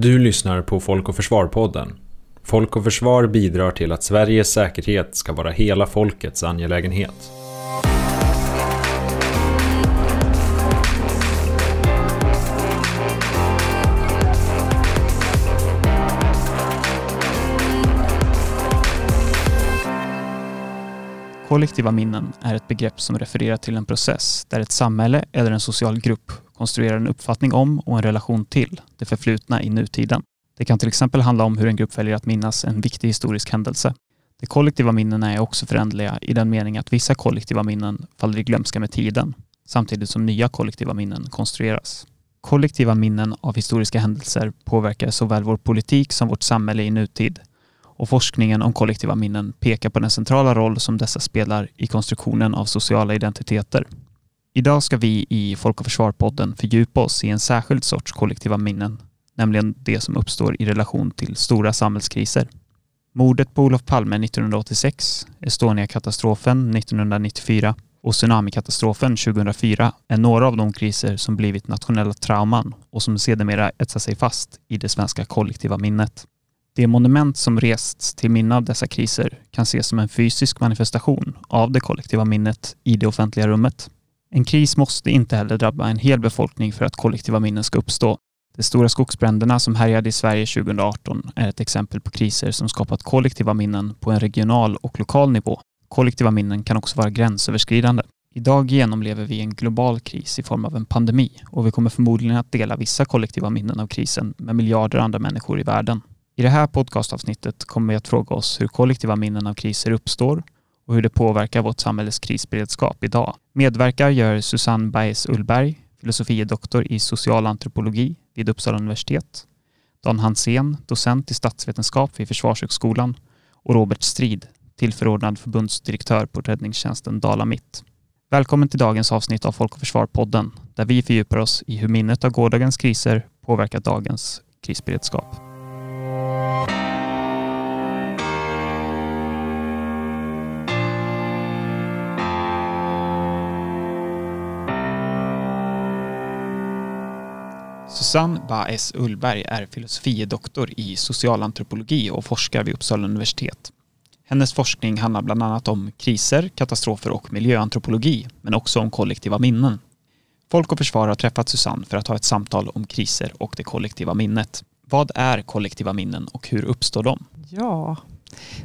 Du lyssnar på Folk och Försvar-podden. Folk och Försvar bidrar till att Sveriges säkerhet ska vara hela folkets angelägenhet. Kollektiva minnen är ett begrepp som refererar till en process där ett samhälle eller en social grupp konstruerar en uppfattning om och en relation till det förflutna i nutiden. Det kan till exempel handla om hur en grupp väljer att minnas en viktig historisk händelse. De kollektiva minnena är också förändliga i den mening att vissa kollektiva minnen faller i glömska med tiden, samtidigt som nya kollektiva minnen konstrueras. Kollektiva minnen av historiska händelser påverkar såväl vår politik som vårt samhälle i nutid och forskningen om kollektiva minnen pekar på den centrala roll som dessa spelar i konstruktionen av sociala identiteter. Idag ska vi i Folk och Försvar-podden fördjupa oss i en särskild sorts kollektiva minnen, nämligen det som uppstår i relation till stora samhällskriser. Mordet på Olof Palme 1986, Estonia-katastrofen 1994 och tsunamikatastrofen 2004 är några av de kriser som blivit nationella trauman och som sedermera etsar sig fast i det svenska kollektiva minnet. De monument som rests till minne av dessa kriser kan ses som en fysisk manifestation av det kollektiva minnet i det offentliga rummet. En kris måste inte heller drabba en hel befolkning för att kollektiva minnen ska uppstå. De stora skogsbränderna som härjade i Sverige 2018 är ett exempel på kriser som skapat kollektiva minnen på en regional och lokal nivå. Kollektiva minnen kan också vara gränsöverskridande. Idag genomlever vi en global kris i form av en pandemi och vi kommer förmodligen att dela vissa kollektiva minnen av krisen med miljarder andra människor i världen. I det här podcastavsnittet kommer vi att fråga oss hur kollektiva minnen av kriser uppstår och hur det påverkar vårt samhälles krisberedskap idag. Medverkar gör Susanne Baez Ullberg, filosofie doktor i socialantropologi vid Uppsala universitet, Dan Hansén, docent i statsvetenskap vid Försvarshögskolan och Robert Strid, tillförordnad förbundsdirektör på räddningstjänsten Dala Mitt. Välkommen till dagens avsnitt av Folk och Försvar-podden, där vi fördjupar oss i hur minnet av gårdagens kriser påverkar dagens krisberedskap. Susanne Baes Ullberg är filosofiedoktor i socialantropologi och forskar vid Uppsala universitet. Hennes forskning handlar bland annat om kriser, katastrofer och miljöantropologi, men också om kollektiva minnen. Folk och Försvar har träffat Susanne för att ha ett samtal om kriser och det kollektiva minnet. Vad är kollektiva minnen och hur uppstår de? Ja,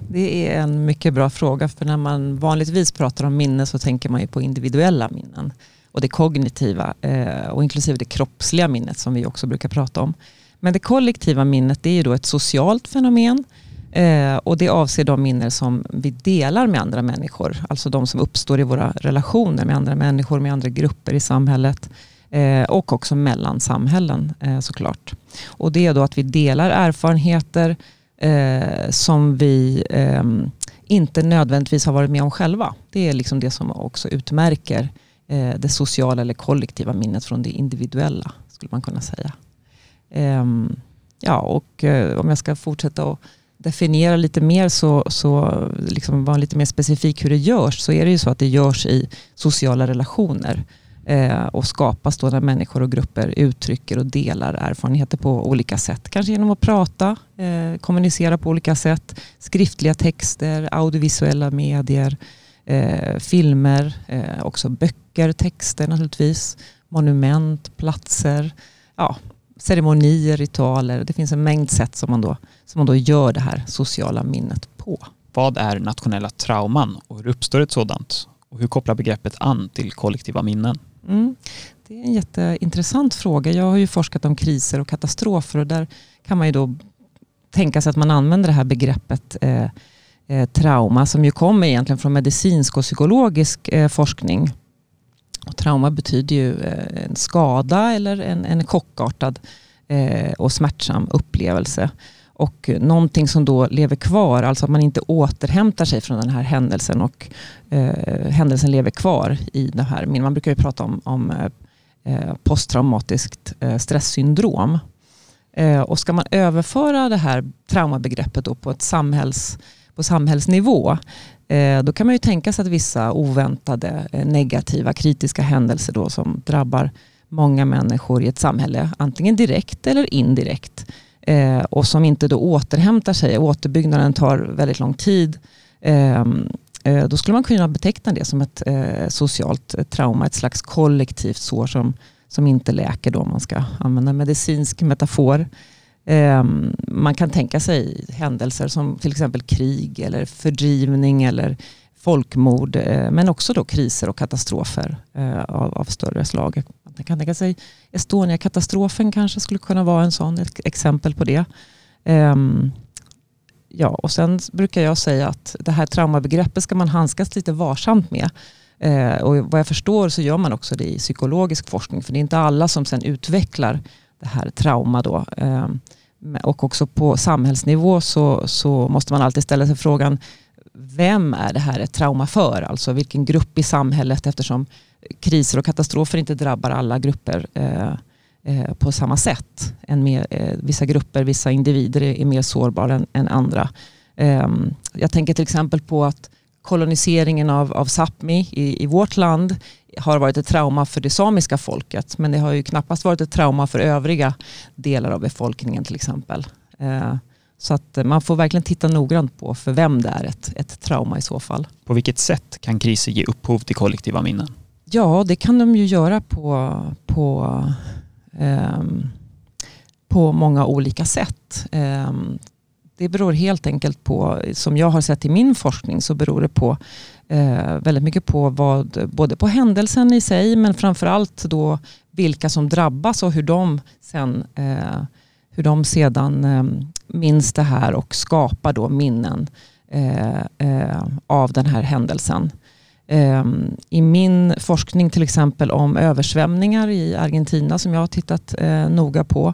det är en mycket bra fråga för när man vanligtvis pratar om minne så tänker man ju på individuella minnen och det kognitiva eh, och inklusive det kroppsliga minnet som vi också brukar prata om. Men det kollektiva minnet det är ju då ett socialt fenomen eh, och det avser de minnen som vi delar med andra människor. Alltså de som uppstår i våra relationer med andra människor, med andra grupper i samhället eh, och också mellan samhällen eh, såklart. Och det är då att vi delar erfarenheter eh, som vi eh, inte nödvändigtvis har varit med om själva. Det är liksom det som också utmärker Eh, det sociala eller kollektiva minnet från det individuella, skulle man kunna säga. Ehm, ja, och eh, om jag ska fortsätta att definiera lite mer så, så liksom vara lite mer specifik hur det görs, så är det ju så att det görs i sociala relationer eh, och skapas då när människor och grupper uttrycker och delar erfarenheter på olika sätt. Kanske genom att prata, eh, kommunicera på olika sätt, skriftliga texter, audiovisuella medier, eh, filmer, eh, också böcker, texter naturligtvis, monument, platser, ja, ceremonier, ritualer. Det finns en mängd sätt som man, då, som man då gör det här sociala minnet på. Vad är nationella trauman och hur uppstår ett sådant? Och hur kopplar begreppet an till kollektiva minnen? Mm. Det är en jätteintressant fråga. Jag har ju forskat om kriser och katastrofer och där kan man ju då tänka sig att man använder det här begreppet eh, eh, trauma som ju kommer egentligen från medicinsk och psykologisk eh, forskning. Och trauma betyder ju eh, en skada eller en, en chockartad eh, och smärtsam upplevelse. Och någonting som då lever kvar, alltså att man inte återhämtar sig från den här händelsen och eh, händelsen lever kvar i det här. Man brukar ju prata om, om eh, eh, posttraumatiskt eh, stresssyndrom. Eh, och ska man överföra det här traumabegreppet då på ett samhälls på samhällsnivå, Eh, då kan man ju tänka sig att vissa oväntade eh, negativa kritiska händelser då som drabbar många människor i ett samhälle, antingen direkt eller indirekt, eh, och som inte då återhämtar sig. Återbyggnaden tar väldigt lång tid. Ehm, då skulle man kunna beteckna det som ett socialt trauma, ett slags kollektivt sår som, som inte läker då, om man ska använda en medicinsk metafor. Ehm, man kan tänka sig händelser som till exempel krig eller fördrivning eller folkmord, eh, men också då kriser och katastrofer eh, av, av större slag. Man kan tänka sig Estonia-katastrofen kanske skulle kunna vara en sån, ett exempel på det. Ehm, ja, och sen brukar jag säga att det här traumabegreppet ska man handskas lite varsamt med. Eh, och vad jag förstår så gör man också det i psykologisk forskning, för det är inte alla som sen utvecklar det här trauma då. Eh, och också på samhällsnivå så, så måste man alltid ställa sig frågan, vem är det här ett trauma för? Alltså vilken grupp i samhället eftersom kriser och katastrofer inte drabbar alla grupper eh, eh på samma sätt. En mer, eh, vissa grupper, vissa individer är, är mer sårbara än, än andra. Ehm, jag tänker till exempel på att koloniseringen av, av Sápmi i, i vårt land har varit ett trauma för det samiska folket. Men det har ju knappast varit ett trauma för övriga delar av befolkningen till exempel. Eh, så att man får verkligen titta noggrant på för vem det är ett, ett trauma i så fall. På vilket sätt kan kriser ge upphov till kollektiva minnen? Ja, det kan de ju göra på, på, um, på många olika sätt. Um, det beror helt enkelt på, som jag har sett i min forskning, så beror det på eh, väldigt mycket på vad, både på händelsen i sig, men framförallt då vilka som drabbas och hur de sen, eh, hur de sedan eh, minns det här och skapar då minnen eh, eh, av den här händelsen. Eh, I min forskning till exempel om översvämningar i Argentina som jag har tittat noga på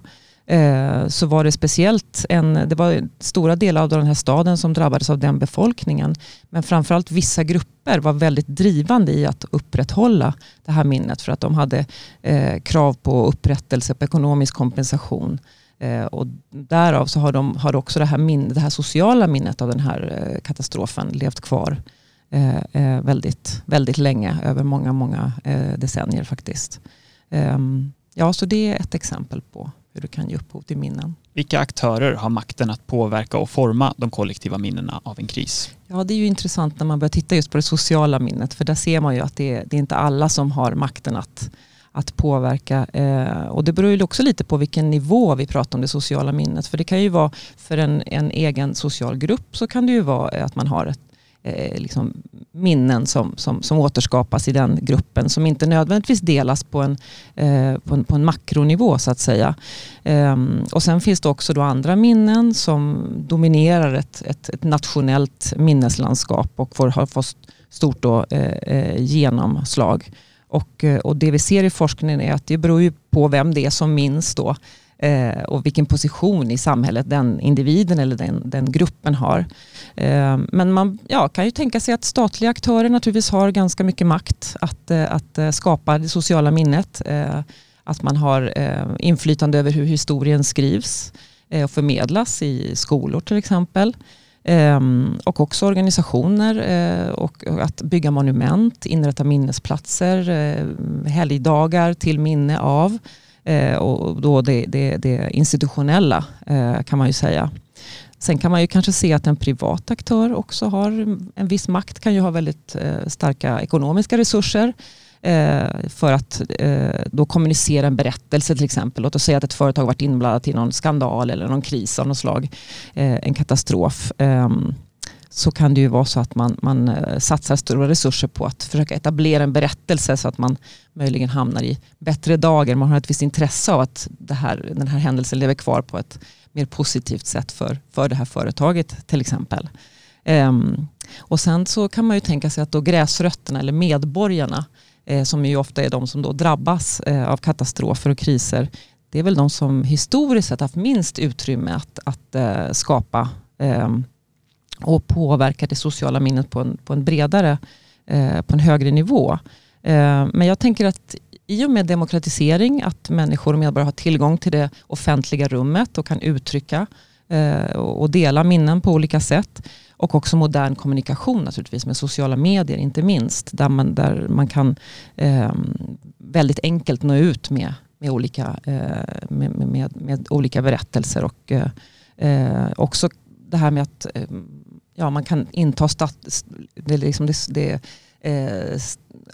eh, så var det speciellt en, det var stora delar av den här staden som drabbades av den befolkningen. Men framförallt vissa grupper var väldigt drivande i att upprätthålla det här minnet för att de hade eh, krav på upprättelse, på ekonomisk kompensation. Eh, och därav så har, de, har också det här, min, det här sociala minnet av den här eh, katastrofen levt kvar eh, eh, väldigt, väldigt länge, över många, många eh, decennier faktiskt. Ehm, ja, så det är ett exempel på hur det kan ge upphov till minnen. Vilka aktörer har makten att påverka och forma de kollektiva minnena av en kris? Ja, det är ju intressant när man börjar titta just på det sociala minnet, för där ser man ju att det är, det är inte alla som har makten att, att påverka. Eh, och det beror ju också lite på vilken nivå vi pratar om det sociala minnet. För det kan ju vara för en, en egen social grupp så kan det ju vara att man har ett eh, liksom minnen som, som, som återskapas i den gruppen som inte nödvändigtvis delas på en, eh, på en, på en makronivå så att säga. Eh, och sen finns det också då andra minnen som dominerar ett, ett, ett nationellt minneslandskap och får, har fått stort då, eh, eh genomslag. Och, eh, och det vi ser i forskningen är att det beror ju på vem det är som minns då eh, och vilken position i samhället den individen eller den, den gruppen har. Eh, men man ja, kan ju tänka sig att statliga aktörer naturligtvis har ganska mycket makt att, eh, att eh, skapa det sociala minnet. Eh, att man har eh, inflytande över hur historien skrivs eh, och förmedlas i skolor till exempel. Ehm, och också organisationer eh, och att bygga monument, inrätta minnesplatser, helgdagar till minne av. Eh, och då det, det, det institutionella eh, kan man ju säga. Sen kan man ju kanske se att en privat aktör också har en viss makt, kan ju ha väldigt eh, starka ekonomiska resurser eh, för att eh, då kommunicera en berättelse till exempel. Låt oss säga att ett företag varit inblandat i någon skandal eller någon kris av något slag, eh, en katastrof. Ehm, så kan det ju vara så att man, man eh, satsar stora resurser på att försöka etablera en berättelse så att man möjligen hamnar i bättre dagar. Man har ett visst intresse av att det här, den här händelsen lever kvar på ett mer positivt sätt för, för det här företaget till exempel. Um, och sen så kan man ju tänka sig att då gräsrötterna eller medborgarna eh, som ju ofta är de som då drabbas eh, av katastrofer och kriser det är väl de som historiskt sett haft minst utrymme att, att eh, skapa ehm, och påverka det sociala minnet på en, på en bredare, eh, på en högre nivå. Eh, men jag tänker att i och med demokratisering, att människor och medborgare har tillgång till det offentliga rummet och kan uttrycka eh, och dela minnen på olika sätt. Och också modern kommunikation naturligtvis med sociala medier inte minst. Där man, där man kan eh, väldigt enkelt nå ut med, med, olika, eh, med, med, med, olika berättelser. Och eh, eh, också det här med att ja, man kan inta stat, det, liksom det, det eh,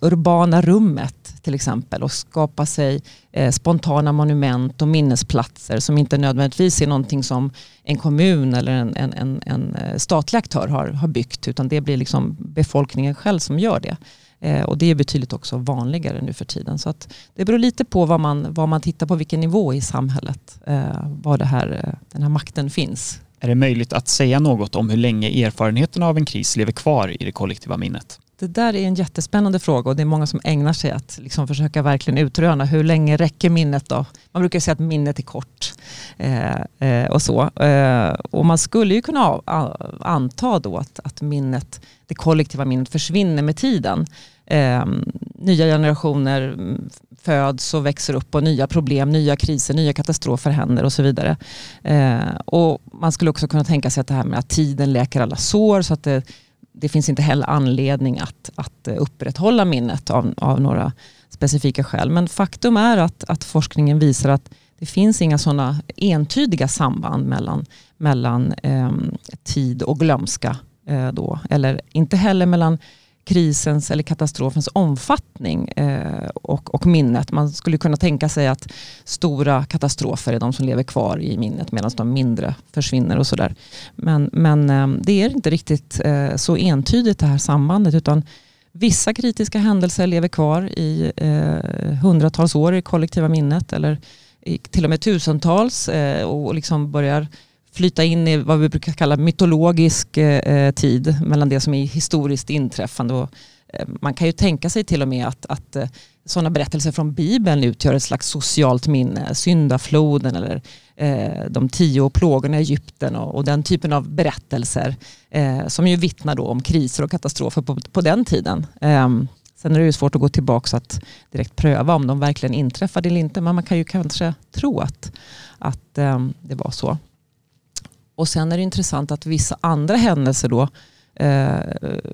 urbana rummet till exempel och skapa sig eh, spontana monument och minnesplatser som inte nödvändigtvis är någonting som en kommun eller en, en, en, en eh, statlig aktör har, har byggt utan det blir liksom befolkningen själv som gör det. Eh, och det är betydligt också vanligare nu för tiden. Så att det beror lite på vad man, vad man tittar på, vilken nivå i samhället, eh, var det här, eh, den här makten finns. Är det möjligt att säga något om hur länge erfarenheterna av en kris lever kvar i det kollektiva minnet? Det där är en jättespännande fråga och det är många som ägnar sig att liksom försöka verkligen utröna hur länge räcker minnet då? Man brukar säga att minnet är kort eh, eh, och så. Eh, och man skulle ju kunna anta då att, att minnet, det kollektiva minnet försvinner med tiden. Eh, nya generationer föds och växer upp och nya problem, nya kriser, nya katastrofer händer och så vidare. Eh, och man skulle också kunna tänka sig att det här med att tiden läker alla sår så att det, det finns inte heller anledning att, att upprätthålla minnet av, av några specifika skäl. Men faktum är att, att forskningen visar att det finns inga sådana entydiga samband mellan, mellan eh, tid och glömska. Eh, då. Eller inte heller mellan krisens eller katastrofens omfattning eh, och, och, minnet. Man skulle kunna tänka sig att stora katastrofer är de som lever kvar i minnet medan de mindre försvinner och sådär. Men, men eh, det är inte riktigt eh, så entydigt det här sambandet utan vissa kritiska händelser lever kvar i eh, hundratals år i kollektiva minnet eller i, till och med tusentals eh, och liksom börjar flyta in i vad vi brukar kalla mytologisk eh, tid mellan det som är historiskt inträffande. Och, eh, man kan ju tänka sig till och med att, att eh, sådana berättelser från Bibeln utgör ett slags socialt minne. Syndafloden eller eh, de tio plågorna i Egypten och, och, den typen av berättelser eh, som ju vittnar då om kriser och katastrofer på, på den tiden. Ehm, sen är det ju svårt att gå tillbaka att direkt pröva om de verkligen inträffade eller inte. Men man kan ju kanske tro att, att ehm, det var så. Och sen är det intressant att vissa andra händelser då eh,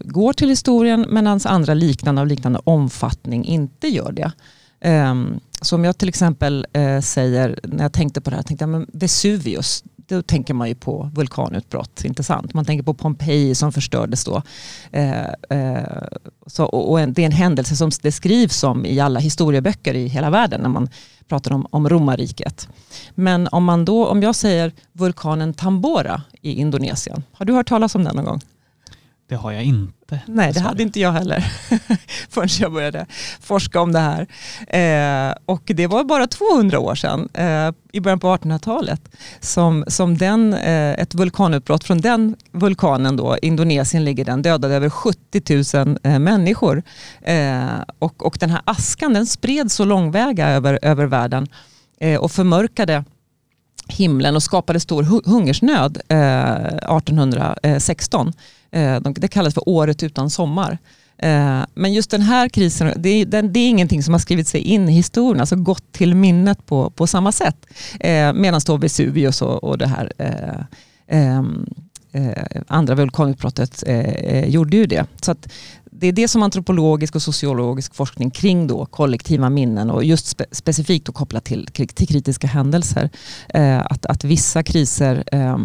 går till historien medan andra liknande av liknande omfattning inte gör det. Eh, så om jag till exempel eh, säger, när jag tänkte på det här, tänkte jag, men Vesuvius, då tänker man ju på vulkanutbrott, inte sant? Man tänker på Pompeji som förstördes då. Eh, eh, så, och, och en, det är en händelse som det skrivs om i alla historieböcker i hela världen när man pratar om, om romarriket. Men om, man då, om jag säger vulkanen Tambora i Indonesien, har du hört talas om den någon gång? Det har jag inte. Nej, det hade inte jag heller förrän jag började forska om det här. Eh, och det var bara 200 år sedan, eh, i början på 1800-talet, som, som den, eh, ett vulkanutbrott från den vulkanen, då, Indonesien ligger den, dödade över 70 000 eh, människor. Och, och den här askan den spreds så långväga över, över världen och förmörkade himlen och skapade stor hungersnöd 1816. Eh, det kallas för året utan sommar. Eh, men just den här krisen, det är, det är ingenting som har skrivit sig in i historien, alltså gått till minnet på, på samma sätt. Eh, Medan då Vesuvius och, och det här ehm, andra vulkanutbrottet gjorde ju det. Så det är det som antropologisk och sociologisk forskning kring då kollektiva minnen och just spe, specifikt kopplat till, till kritiska händelser. att, att vissa kriser eh,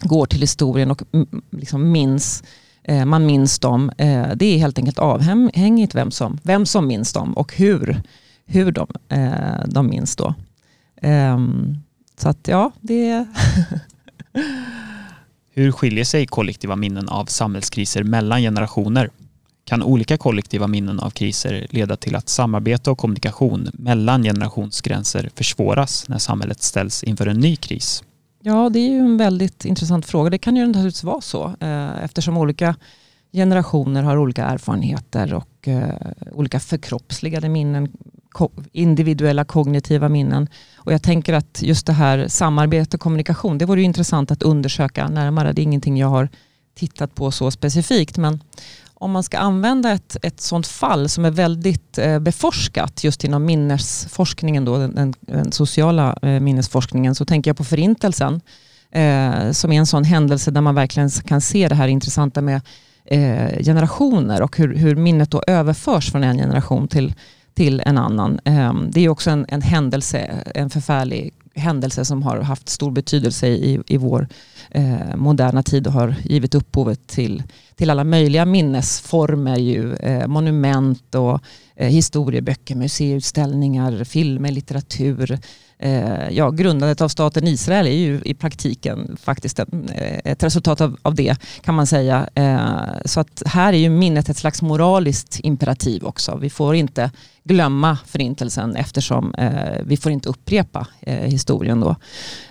går till historien och liksom minns, eh, man minns dem. Eh, det är helt enkelt avhängigt vem som, vem som minns dem och hur, hur de, eh, de minns då. Ehm, så att ja, det Hur skiljer sig kollektiva minnen av samhällskriser mellan generationer? Kan olika kollektiva minnen av kriser leda till att samarbete och kommunikation mellan generationsgränser försvåras när samhället ställs inför en ny kris? Ja, det är ju en väldigt intressant fråga. Det kan ju naturligtvis vara så eh, eftersom olika generationer har olika erfarenheter och eh, olika förkroppsligade minnen, individuella kognitiva minnen. Och jag tänker att just det här samarbete och kommunikation, det vore ju intressant att undersöka närmare. Det är ingenting jag har tittat på så specifikt, men om man ska använda ett, ett sådant fall som är väldigt eh, beforskat just inom minnesforskningen, då, den, den, den sociala eh, minnesforskningen, så tänker jag på förintelsen. Eh, som är en sån händelse där man verkligen kan se det här intressanta med eh, generationer och hur, hur minnet då överförs från en generation till, till en annan. Ehm, det är också en, en händelse, en förfärlig händelse som har haft stor betydelse i, i vår eh, moderna tid och har givit upphovet till, till alla möjliga minnesformer. Ju, eh, monument och eh, historieböcker, museiutställningar, filmer, litteratur. Eh, ja, grundandet av staten Israel är ju i praktiken faktiskt ett, eh, ett resultat av, av, det kan man säga. Eh, så att här är ju minnet ett slags moraliskt imperativ också. Vi får inte glömma förintelsen eftersom eh, vi får inte upprepa eh, historien då.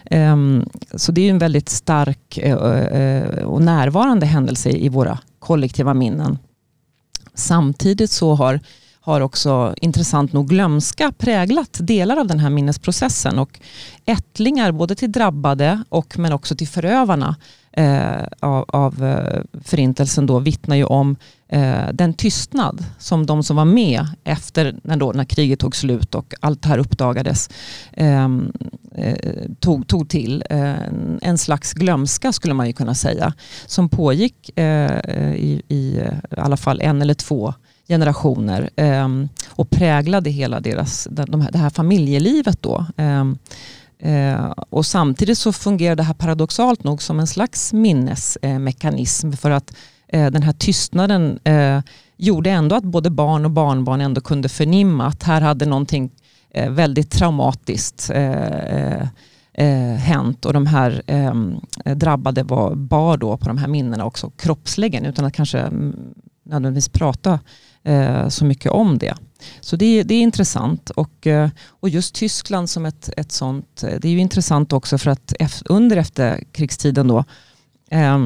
Ehm, så det är ju en väldigt stark och närvarande händelse i våra kollektiva minnen. Samtidigt så har har också intressant nog glömska präglat delar av den här minnesprocessen. Och ättlingar både till drabbade och men också till förövarna eh, av, av eh, förintelsen då vittnar ju om eh, den tystnad som de som var med efter när, då, när kriget tog slut och allt det här uppdagades ehm, eh, tog, tog till. Eh, en slags glömska skulle man ju kunna säga som pågick eh, i, i eh, alla fall en eller två generationer eh, och präglade hela deras, de här, det här familjelivet. Då. Eh, eh, och samtidigt så fungerar det här paradoxalt nog som en slags minnesmekanism för att eh, den här tystnaden eh, gjorde ändå att både barn och barnbarn ändå kunde förnimma att här hade någonting eh, väldigt traumatiskt eh, eh, eh, hänt och de här eh, drabbade var, bar då på de här minnena också kroppsligen utan att kanske mm, nödvändigtvis prata eh, så mycket om det. Så det, det är intressant. Och, eh, och just Tyskland som ett, ett sånt, eh, det är ju intressant också för att under efterkrigstiden då, eh,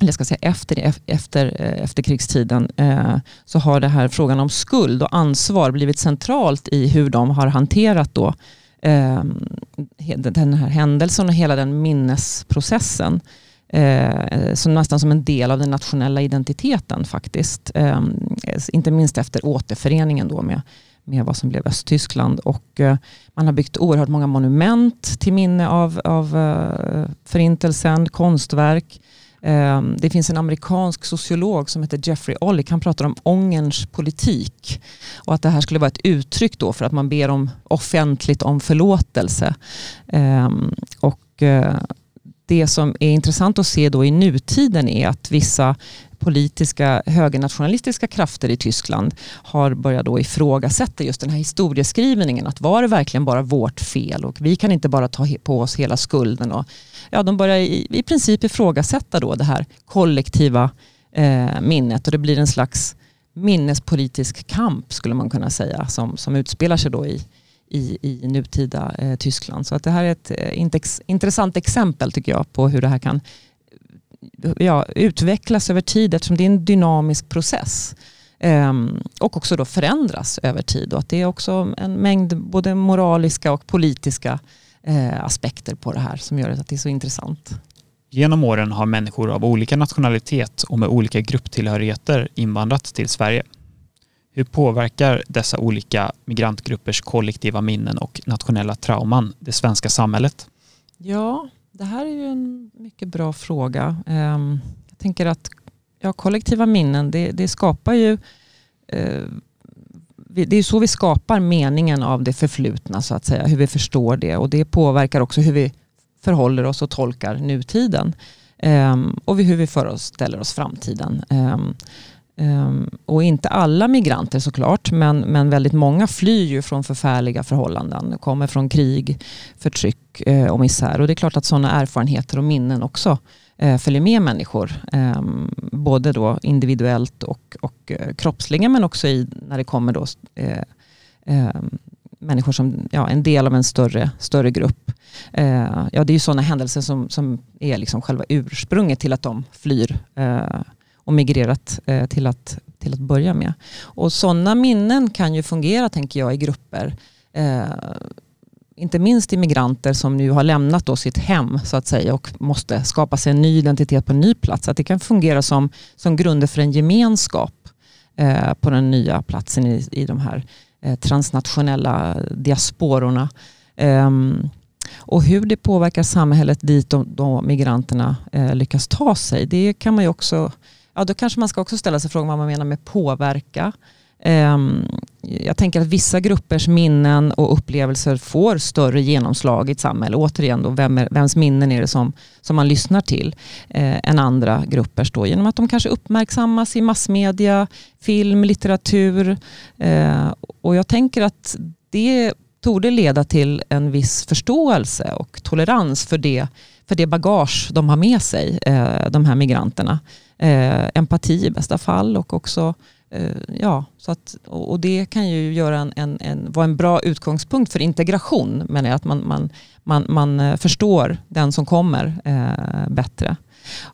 eller jag ska säga efter, efter, eh, efterkrigstiden, eh, så har det här frågan om skuld och ansvar blivit centralt i hur de har hanterat då, eh, den här händelsen och hela den minnesprocessen eh, så nästan som en del av den nationella identiteten faktiskt. Eh, inte minst efter återföreningen då med, med vad som blev Östtyskland. Och, eh, man har byggt oerhört många monument till minne av, av eh, förintelsen, konstverk. Eh, det finns en amerikansk sociolog som heter Jeffrey Ollick. Han pratar om ångerns politik. Och att det här skulle vara ett uttryck då för att man ber om offentligt om förlåtelse. Eh, och eh, det som är intressant att se då i nutiden är att vissa politiska högernationalistiska krafter i Tyskland har börjat då ifrågasätta just den här historieskrivningen. Att var det verkligen bara vårt fel och vi kan inte bara ta på oss hela skulden. Och, ja, de börjar i, i princip ifrågasätta då det här kollektiva eh, minnet och det blir en slags minnespolitisk kamp skulle man kunna säga som, som utspelar sig då i, i, i nutida eh, Tyskland. Så att det här är ett eh, intex, intressant exempel tycker jag på hur det här kan ja, utvecklas över tid eftersom det är en dynamisk process. Um, och också då förändras över tid och att det är också en mängd både moraliska och politiska uh, aspekter på det här som gör att det är så intressant. Genom åren har människor av olika nationalitet och med olika grupptillhörigheter invandrat till Sverige. Hur påverkar dessa olika migrantgruppers kollektiva minnen och nationella trauman det svenska samhället? Ja, det här är ju en mycket bra fråga. Ehm, jag tänker att ja, kollektiva minnen, det, det skapar ju eh, det är så vi skapar meningen av det förflutna, så att säga. Hur vi förstår det. Och det påverkar också hur vi förhåller oss och tolkar nutiden. Um, och hur vi föreställer oss framtiden. Um, Ehm, och inte alla migranter såklart, men, men väldigt många flyr ju från förfärliga förhållanden. Kommer från krig, förtryck eh, och misär. Och det är klart att sådana erfarenheter och minnen också eh, följer med människor. Ehm, både då individuellt och, och eh, kroppsligen, men också i, när det kommer då, um, människor som ja, en del av en större, större grupp. ja, det är ju sådana händelser som, som är liksom själva ursprunget till att de flyr och migrerat eh, till, att, till att börja med. Och sådana minnen kan ju fungera, tänker jag, i grupper. Eh, inte minst immigranter som nu har lämnat då sitt hem så att säga och måste skapa sig en ny identitet på en ny plats. Att det kan fungera som, som grunder för en gemenskap eh, på den nya platsen i, i de här eh, transnationella diaspororna. Um, och hur det påverkar samhället dit de, de migranterna eh, lyckas ta sig, det kan man ju också ja, då kanske man ska också ställa sig frågan vad man menar med påverka. Ehm, jag tänker att vissa gruppers minnen och upplevelser får större genomslag i ett samhälle. Återigen, då, vem är, vems minnen är det som, som man lyssnar till eh, än andra gruppers då, genom att de kanske uppmärksammas i massmedia, film, litteratur. Eh, och jag tänker att det torde leda till en viss förståelse och tolerans för det, för det bagage de har med sig, eh, de här migranterna. Eh, empati i bästa fall och också Eh, ja, så att, och det kan ju göra en, en, en, vara en bra utgångspunkt för integration, men att man, man, man, man eh, förstår den som kommer eh, bättre.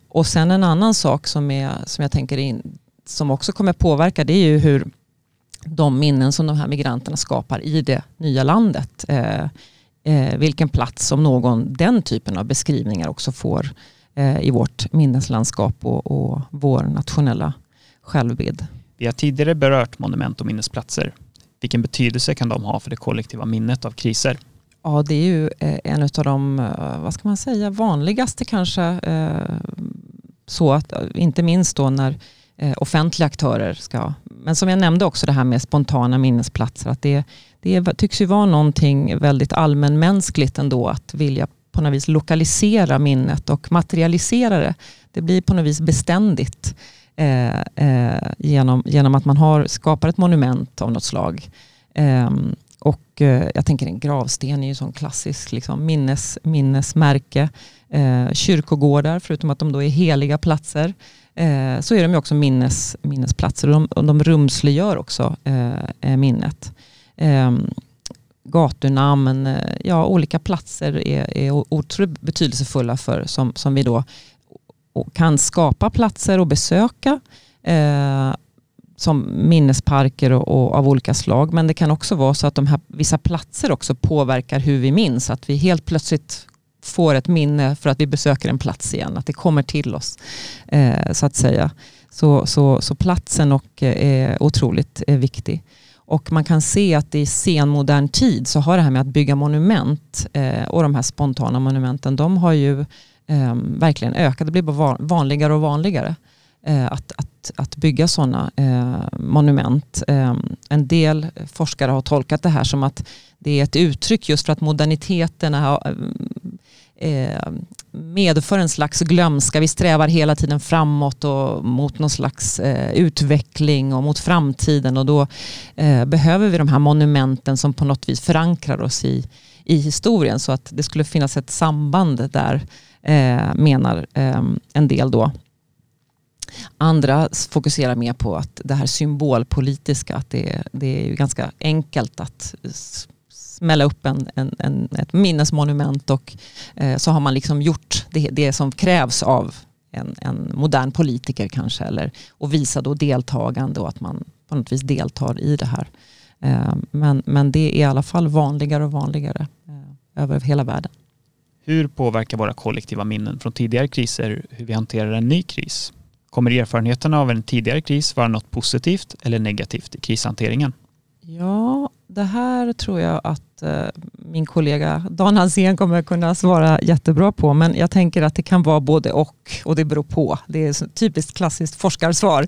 Och sen en annan sak som, är, som jag tänker in, som också kommer påverka, det är ju hur de minnen som de här migranterna skapar i det nya landet. Eh, eh, vilken plats som någon den typen av beskrivningar också får eh, i vårt minneslandskap och, och vår nationella självbild. Vi har tidigare berört monument och minnesplatser. Vilken betydelse kan de ha för det kollektiva minnet av kriser? Ja, det är ju eh, en av de, eh, vad ska man säga, vanligaste kanske. Eh, så att, inte minst då när offentliga aktörer ska, men som jag nämnde också det här med spontana minnesplatser, att det, det tycks ju vara någonting väldigt allmänmänskligt ändå att vilja på något vis lokalisera minnet och materialisera det. Det blir på något vis beständigt eh, eh, genom, genom att man har, skapar ett monument av något slag. Eh, och eh, jag tänker en gravsten är ju sån klassisk liksom, minnes, minnesmärke. Eh, kyrkogårdar, förutom att de då är heliga platser, eh, så är de ju också minnes, minnesplatser och de, och de rumsliggör också eh, eh, minnet ehm, gatunamn, eh, ja, olika platser är, är otroligt betydelsefulla för, som, som vi då kan skapa platser att besöka eh, som minnesparker och, och, av olika slag. Men det kan också vara så att de här, vissa platser också påverkar hur vi minns. Att vi helt plötsligt får ett minne för att vi besöker en plats igen. Att det kommer till oss eh, så att säga. Så, så, så platsen och, eh, är otroligt är viktig. Och man kan se att i senmodern tid så har det här med att bygga monument eh, och de här spontana monumenten, de har ju eh, verkligen ökat. Det blir bara vanligare och vanligare eh, att, att, att bygga sådana eh, monument. Ehm, en del forskare har tolkat det här som att det är ett uttryck just för att moderniteten har ehm, eh, medför en slags glömska. Vi strävar hela tiden framåt och mot någon slags eh, utveckling och mot framtiden och då eh, behöver vi de här monumenten som på något vis förankrar oss i, i historien så att det skulle finnas ett samband där eh, menar eh, en del då. Andra fokuserar mer på att det här symbolpolitiska, att det, det är ganska enkelt att smälla upp en, en, en, ett minnesmonument och eh, så har man liksom gjort det, det som krävs av en, en, modern politiker kanske. Eller, och visa då deltagande och att man på något vis deltar i det här. Eh, men, men det är i alla fall vanligare och vanligare eh, över hela världen. Hur påverkar våra kollektiva minnen från tidigare kriser hur vi hanterar en ny kris? Kommer erfarenheterna av en tidigare kris vara något positivt eller negativt i krishanteringen? Ja, det här tror jag att eh, min kollega Dan Hansén kommer kunna svara jättebra på. Men jag tänker att det kan vara både och och det beror på. Det är ett typiskt klassiskt forskarsvar.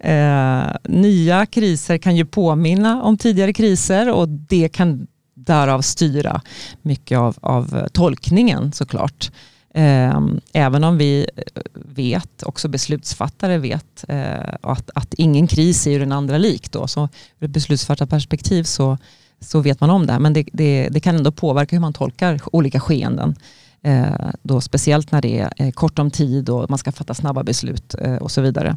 Eh, nya kriser kan ju påminna om tidigare kriser och det kan därav styra mycket av, av tolkningen såklart. Ehm, även om vi vet, också beslutsfattare vet, eh, att, att ingen kris är ju den andra lik. Då. Så ur ett beslutsfattarperspektiv så, så vet man om det. Men det, det, det kan ändå påverka hur man tolkar olika skeenden. Eh, då speciellt när det är eh, kort om tid och man ska fatta snabba beslut och så vidare.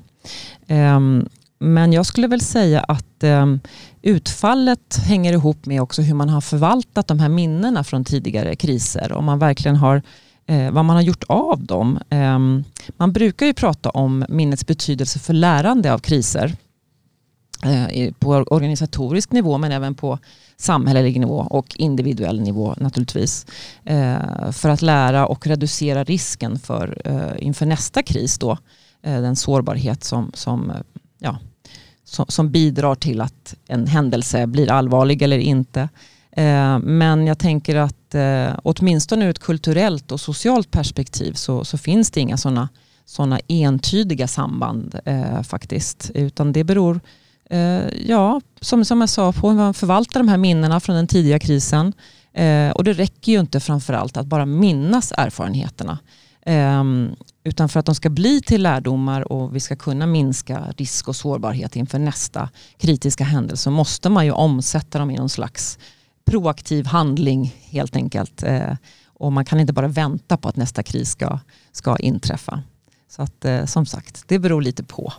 Ehm, men jag skulle väl säga att ehm, utfallet hänger ihop med också hur man har förvaltat de här minnena från tidigare kriser. Om man verkligen har eh, vad man har gjort av dem. Ehm, man brukar ju prata om minnets betydelse för lärande av kriser. Eh, på organisatorisk nivå men även på samhällelig nivå och individuell nivå naturligtvis. Eh, för att lära och reducera risken för eh, inför nästa kris då den sårbarhet som, som ja, som, som, bidrar till att en händelse blir allvarlig eller inte. Men jag tänker att eh, åtminstone ur ett kulturellt och socialt perspektiv så, så finns det inga sådana såna entydiga samband eh, faktiskt. Utan det beror Eh, ja, som, som jag sa, på hur man förvaltar de här minnena från den tidiga krisen. Eh, och det räcker ju inte framförallt att bara minnas erfarenheterna. Ehm, utan för att de ska bli till lärdomar och vi ska kunna minska risk och sårbarhet inför nästa kritiska händelse så måste man ju omsätta dem i någon slags proaktiv handling helt enkelt. Eh, och man kan inte bara vänta på att nästa kris ska, ska inträffa. Så att eh, som sagt, det beror lite på.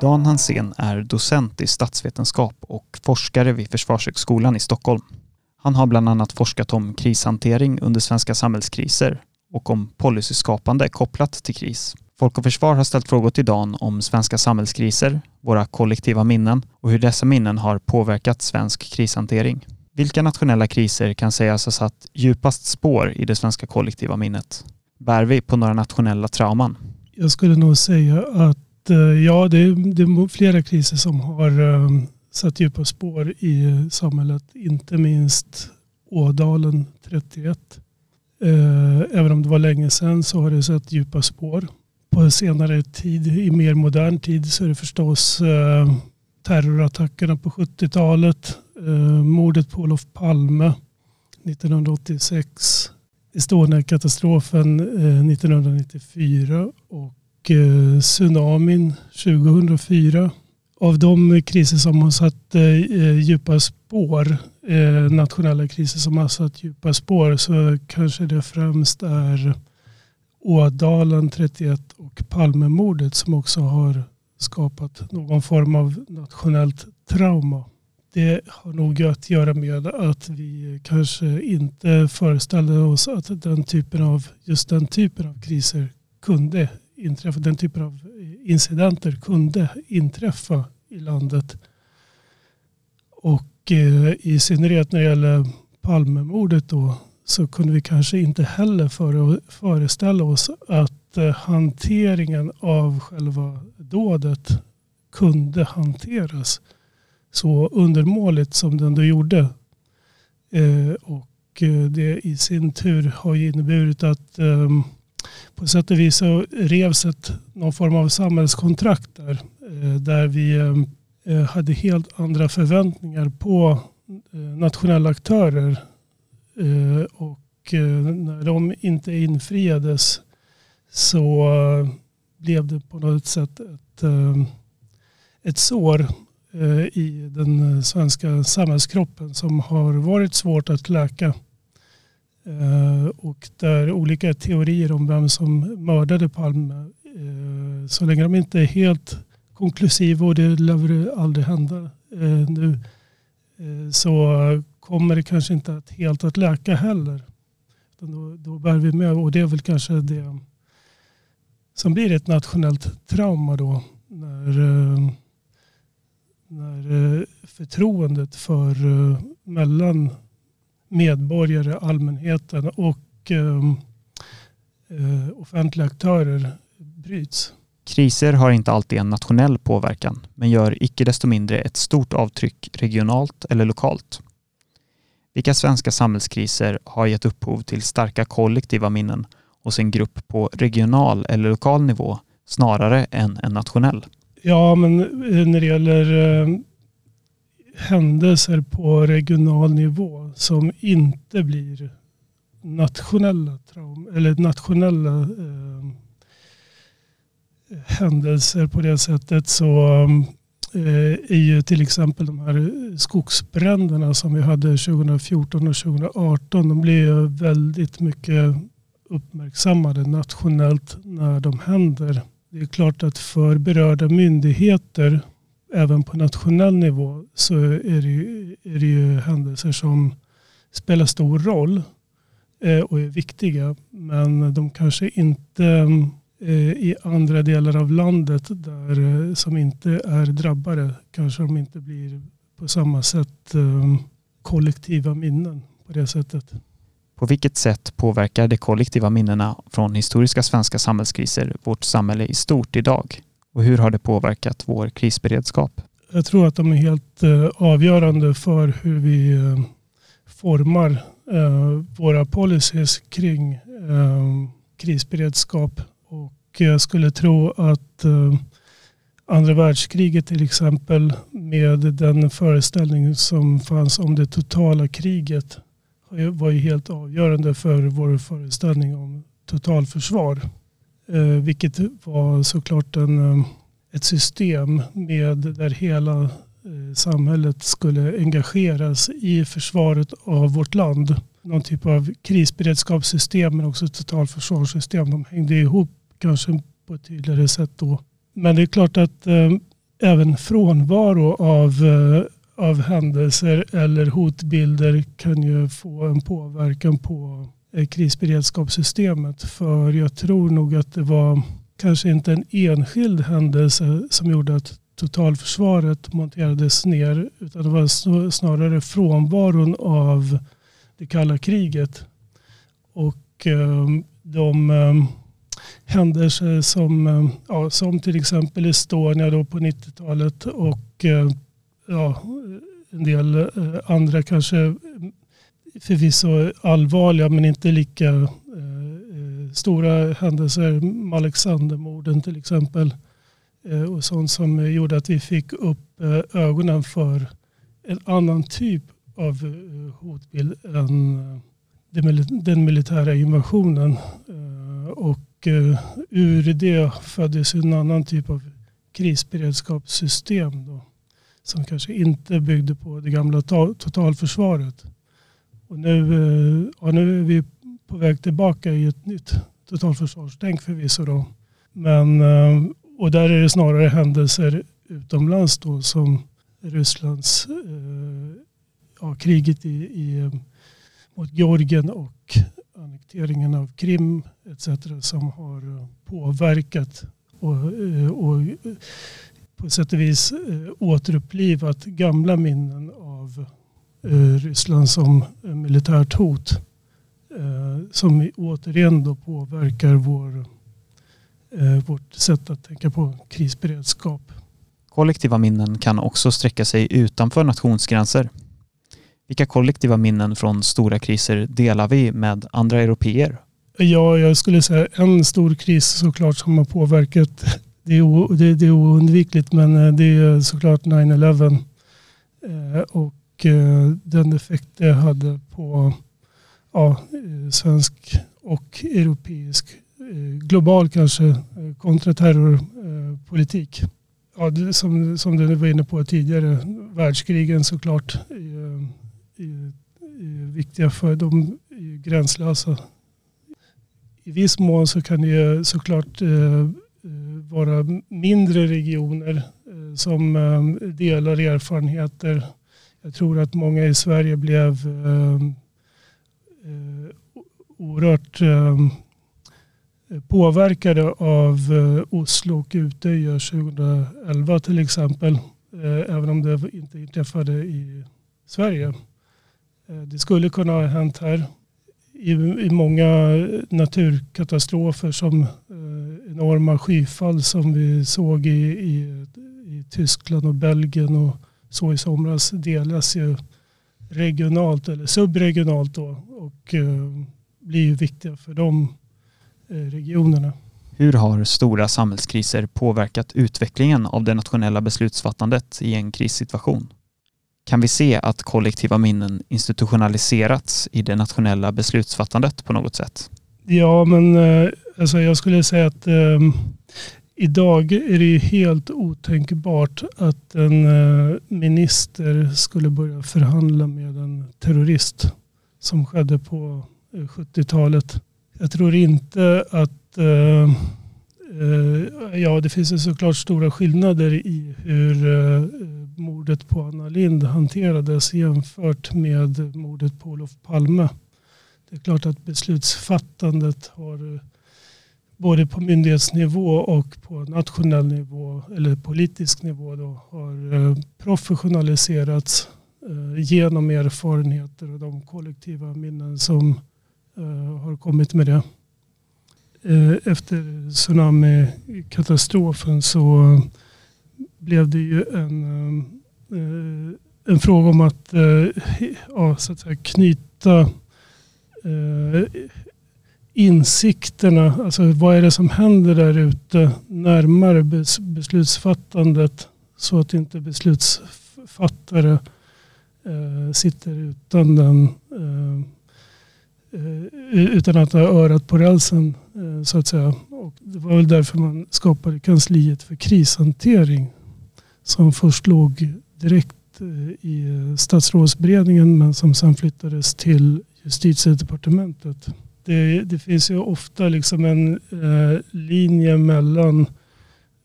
Dan Hansén är docent i statsvetenskap och forskare vid Försvarshögskolan i Stockholm. Han har bland annat forskat om krishantering under svenska samhällskriser och om policyskapande kopplat till kris. Folk och Försvar har ställt frågor till Dan om svenska samhällskriser, våra kollektiva minnen och hur dessa minnen har påverkat svensk krishantering. Vilka nationella kriser kan sägas ha satt djupast spår i det svenska kollektiva minnet? Bär vi på några nationella trauman? Jag skulle nog säga att eh, ja, det är, det är flera kriser som har um, satt djupa spår i samhället. Inte minst Ådalen 31. Eh, även om det var länge sedan så har det satt djupa spår. På senare tid, i mer modern tid, så är det förstås eh, terrorattackerna på 70-talet. Eh, mordet på Olof Palme 1986. Estonia-katastrofen 1994 och tsunamin 2004. Av de kriser som har satt eh, djupa spår, eh, nationella kriser som har satt djupa spår, så kanske det främst är Ådalen 31 och Palmemordet som också har skapat någon form av nationellt trauma. Det har nog att göra med att vi kanske inte föreställde oss att den typen av, just den typen av kriser kunde inträffa, den typen av incidenter kunde inträffa i landet. Och eh, i synnerhet när det gäller Palmemordet då så kunde vi kanske inte heller föreställa oss att eh, hanteringen av själva dådet kunde hanteras så undermåligt som den då gjorde. Eh, och eh, det i sin tur har inneburit att ehm, på sätt och vis så revs ett, någon form av samhällskontrakt där. Eh, där vi eh, eh, hade helt andra förväntningar på nationella aktörer. Och när de inte infriades så blev det på något sätt ett, ett sår i den svenska samhällskroppen som har varit svårt att läka. Eh, och där olika teorier om vem som mördade Palme, eh, så länge de inte är helt konklusiva och det lär aldrig hända eh, nu, så kommer det kanske inte att helt att läka heller. Då, då bär vi med och det är väl kanske det som blir ett nationellt trauma då när, när förtroendet för mellan medborgare, allmänheten och ehm, eh, offentliga aktörer bryts. Kriser har inte alltid en nationell påverkan, men gör icke desto mindre ett stort avtryck regionalt eller lokalt. Vilka svenska samhällskriser har gett upphov till starka kollektiva minnen hos en grupp på regional eller lokal nivå snarare än en nationell? Ja, men eh, när det gäller eh, händelser på regional nivå som inte blir nationella traum eller nationella eh, händelser på det sättet så eh, är ju till exempel de här skogsbränderna som vi hade 2014 och 2018 de blir ju väldigt mycket uppmärksammade nationellt när de händer. Det är klart att för berörda myndigheter även på nationell nivå så är det, ju, är det ju händelser som spelar stor roll eh, och är viktiga. Men de kanske inte eh, i andra delar av landet där, eh, som inte är drabbade kanske de inte blir på samma sätt eh, kollektiva minnen på det sättet. På vilket sätt påverkar de kollektiva minnena från historiska svenska samhällskriser vårt samhälle i stort idag? Och hur har det påverkat vår krisberedskap? Jag tror att de är helt eh, avgörande för hur vi eh, formar eh, våra policies kring krisberedskap. Och jag skulle tro att andra världskriget till exempel med den föreställning som fanns om det totala kriget var ju helt avgörande för vår föreställning om totalförsvar. Eh, vilket var såklart en, eh, ett system med där hela eh, samhället skulle engageras i försvaret av vårt land. Någon typ av krisberedskapssystem men också totalförsvarssystem. De hängde ihop kanske på ett tydligare sätt då. Men det är klart att eh, även frånvaro av, eh, av händelser eller hotbilder kan ju få en påverkan på Eh, krisberedskapssystemet. För jag tror nog att det var kanske inte en enskild händelse som gjorde att totalförsvaret monterades ner utan det var snarare frånvaron av det kalla kriget. Och ehm, de ehm, händelser som, ehm, ja, som till exempel Estonia då på 90-talet och eh, ja, en del eh, andra kanske förvisso allvarliga men inte lika eh, eh, stora händelser. Alexandermorden till exempel. Eh, och sånt som gjorde att vi fick upp ögonen för en annan typ av hotbild än den militära invasionen. Och Eh, ur det föddes en annan typ av krisberedskapssystem då, som kanske inte byggde på det gamla totalförsvaret. Och nu, eh, ja, nu är vi på väg tillbaka i ett nytt totalförsvarstänk förvisso. Då. Men, eh, och där är det snarare händelser utomlands då som Rysslands eh, ja, kriget i, i, mot Georgien och annekteringen av Krim etc. som har påverkat och, och på sätt och vis återupplivat gamla minnen av Ryssland som militärt hot. Som återigen då påverkar vår, vårt sätt att tänka på krisberedskap. Kollektiva minnen kan också sträcka sig utanför nationsgränser. Vilka kollektiva minnen från stora kriser delar vi med andra europeer? Ja, jag skulle säga en stor kris såklart som har påverkat. Det är, det, det är oundvikligt men eh, det är såklart 9-11 eh, och eh, Eh, den effekt det hade på ja, eh, svensk och europeisk, eh, global kanske, kontraterrorpolitik. Ja, som, som du var inne på tidigare, världskrigen såklart är, är viktiga för de gränslösa. I viss mån så kan det såklart vara mindre regioner som delar erfarenheter. Jag tror att många i Sverige blev eh, eh, oerhört eh, påverkade av Oslo och Utöya 2011 till exempel. Även om det inte inträffade i Sverige. Eh, det skulle kunna ha hänt här i, i många naturkatastrofer som eh, enorma skyfall som vi såg i, i, i Tyskland och Belgien och så i somras delas ju regionalt eller subregionalt då och eh, blir ju viktiga för de eh, regionerna. Hur har stora samhällskriser påverkat utvecklingen av det nationella beslutsfattandet i en krissituation? Kan vi se att kollektiva minnen institutionaliserats i det nationella beslutsfattandet på något sätt? Ja, men eh, alltså jag skulle säga att eh, idag är det helt otänkbart att en eh, minister skulle börja förhandla med en terrorist som skedde på eh, 70-talet. Jag tror inte att eh, Ja, det finns såklart stora skillnader i hur mordet på Anna Lind hanterades jämfört med mordet på Olof Palme. Det är klart att beslutsfattandet har både på myndighetsnivå och på nationell nivå eller politisk nivå då, har eh, professionaliserats eh, genom erfarenheter och de kollektiva minnen som eh, har kommit med det. Efter tsunamikatastrofen så blev det ju en, en fråga om att, ja, så att säga, knyta insikterna, alltså vad är det som händer där ute närmare beslutsfattandet så att inte beslutsfattare eh, sitter utan den eh, eh, utan att ha örat på rälsen eh, så att säga. Och det var väl därför man skapade kansliet för krishantering som först låg direkt eh, i statsrådsberedningen men som sen flyttades till justitiedepartementet det, det finns ju ofta liksom en eh, linje mellan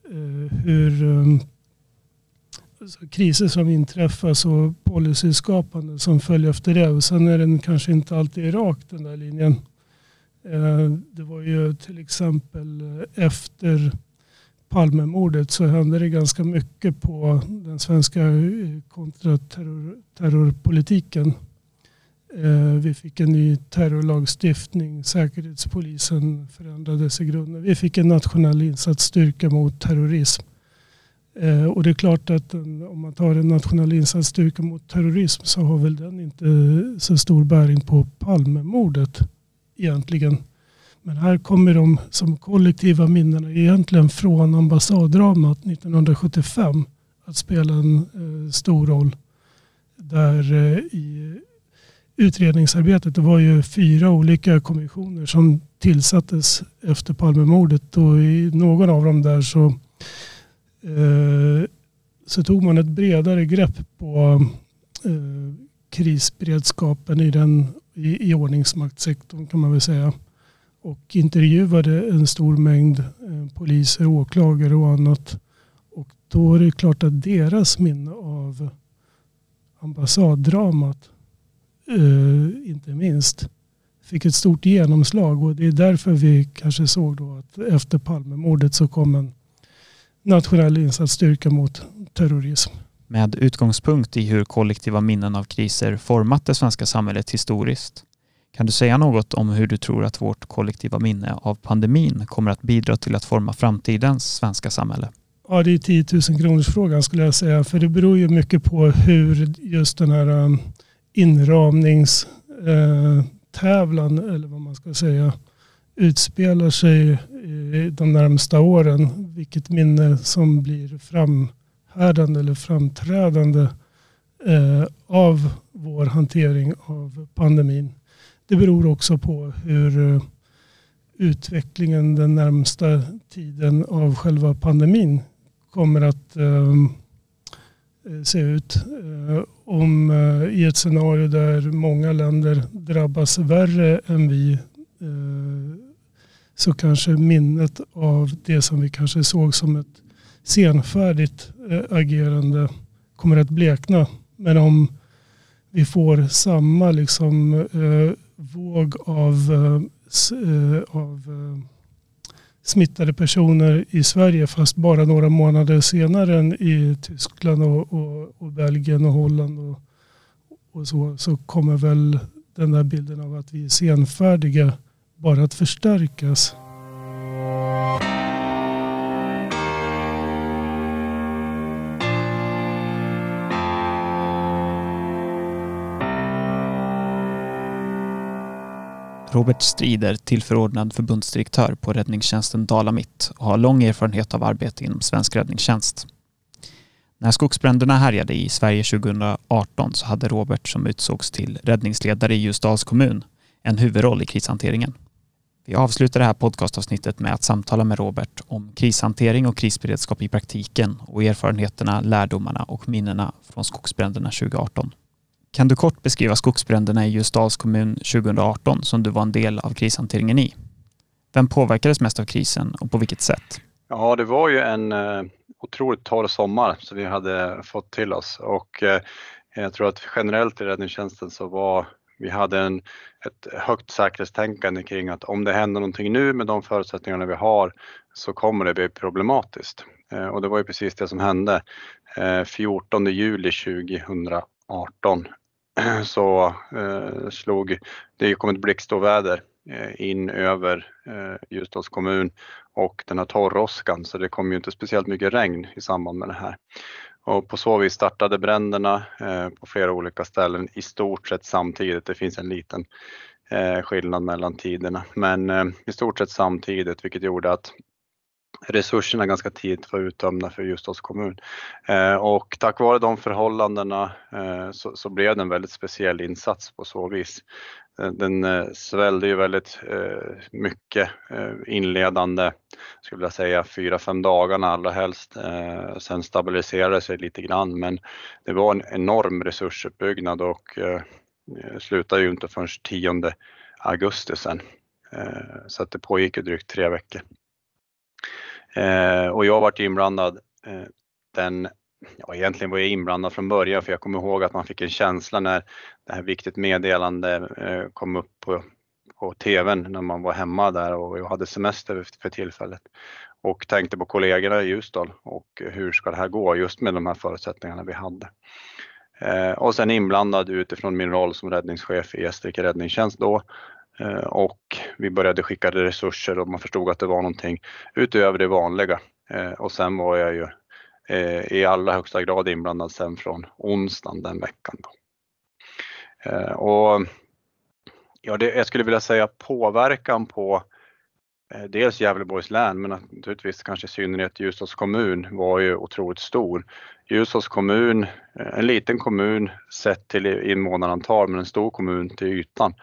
eh, hur um, alltså kriser som inträffar och policyskapande som följer efter det. Och sen är den kanske inte alltid rak den där linjen. Eh, det var ju till exempel eh, efter Palmemordet så hände det ganska mycket på den svenska kontraterrorpolitiken. Kontraterror Eh, vi fick en ny terrorlagstiftning. Säkerhetspolisen förändrades i grunden. Vi fick en nationell insatsstyrka mot terrorism. Eh, och det är klart att om man tar en nationell insatsstyrka mot terrorism så har väl den inte så stor bäring på Palmemordet egentligen. Men här kommer de som kollektiva minnena egentligen från ambassaddramat 1975 att spela en eh, stor roll. Där eh, i utredningsarbetet. Det var ju fyra olika kommissioner som tillsattes efter Palmemordet och i någon av dem där så, eh, så tog man ett bredare grepp på eh, krisberedskapen i, den, i, i ordningsmaktssektorn kan man väl säga. Och intervjuade en stor mängd eh, poliser, åklagare och annat. Och då är det klart att deras minne av ambassaddramat inte minst, fick ett stort genomslag och det är därför vi kanske såg då att efter Palmemordet så kom en nationell insatsstyrka mot terrorism. Med utgångspunkt i hur kollektiva minnen av kriser format det svenska samhället historiskt kan du säga något om hur du tror att vårt kollektiva minne av pandemin kommer att bidra till att forma framtidens svenska samhälle? Ja, det är 10 000 kronors frågan skulle jag säga. För det beror ju mycket på hur just den här um, inramningstävlan, eh, eller vad man ska säga, utspelar sig de närmsta åren. Vilket minne som blir framhärdande eller framträdande eh, av vår hantering av pandemin. Det beror också på hur eh, utvecklingen den närmsta tiden av själva pandemin kommer att eh, Eh, se ut eh, om eh, i ett scenario där många länder drabbas värre än vi så kanske minnet av det som vi kanske såg som ett senfärdigt agerande kommer att blekna. Men om vi får samma liksom, våg av, av smittade personer i Sverige fast bara några månader senare än i Tyskland och, och, och Belgien och Holland och, och, så, så kommer väl den där bilden av att vi är senfärdiga bara att förstärkas. Robert Strider, tillförordnad förbundsdirektör på räddningstjänsten Dala-Mitt och har lång erfarenhet av arbete inom svensk räddningstjänst. När skogsbränderna härjade i Sverige 2018 så hade Robert som utsågs till räddningsledare i Ljusdals kommun en huvudroll i krishanteringen. Vi avslutar det här podcastavsnittet med att samtala med Robert om krishantering och krisberedskap i praktiken och erfarenheterna, lärdomarna och minnena från skogsbränderna 2018. Kan du kort beskriva skogsbränderna i Ljusdals kommun 2018 som du var en del av krishanteringen i? Vem påverkades mest av krisen och på vilket sätt? Ja, det var ju en eh, otroligt torr sommar som vi hade fått till oss och eh, jag tror att generellt i räddningstjänsten så var vi hade en, ett högt säkerhetstänkande kring att om det händer någonting nu med de förutsättningarna vi har så kommer det bli problematiskt. Eh, och det var ju precis det som hände eh, 14 juli 2018 så eh, slog, det kom ett blixtoväder eh, in över eh, Ljusdals kommun och den här torråskan så det kom ju inte speciellt mycket regn i samband med det här. Och på så vis startade bränderna eh, på flera olika ställen i stort sett samtidigt. Det finns en liten skillnad mellan tiderna, men i stort sett samtidigt vilket gjorde att resurserna ganska tidigt var uttömda för Ljusdals kommun. Eh, och tack vare de förhållandena eh, så, så, blev det en väldigt speciell insats på så vis. Eh, den, svällde ju väldigt mycket inledande, skulle jag säga, fyra, fem dagarna allra helst. Sen stabiliserade det sig lite grann men det var en enorm resursuppbyggnad och slutade ju inte förrän 10 augusti sen. Så att det pågick ju drygt tre veckor. Eh, och jag varit inblandad eh, den Ja, egentligen var jag inblandad från början för jag kommer ihåg att man fick en känsla när det här viktigt meddelande eh, kom upp på, på TVn när man var hemma där och jag hade semester för tillfället och tänkte på kollegorna i Ljusdal och hur ska det här gå just med de här förutsättningarna vi hade. Eh, och sen inblandad utifrån min roll som räddningschef i Gästrike räddningstjänst då Eh, och vi började skicka resurser och man förstod att det var någonting utöver det vanliga. Eh, och sen var jag ju eh, i allra högsta grad inblandad sen från onsdagen den veckan. Då. Och ja, det, jag skulle vilja säga påverkan på dels Gävleborgs län men naturligtvis kanske i synnerhet Ljusdals kommun var ju otroligt stor. Ljusdals kommun, en liten kommun sett till invånarantal men en stor kommun till ytan.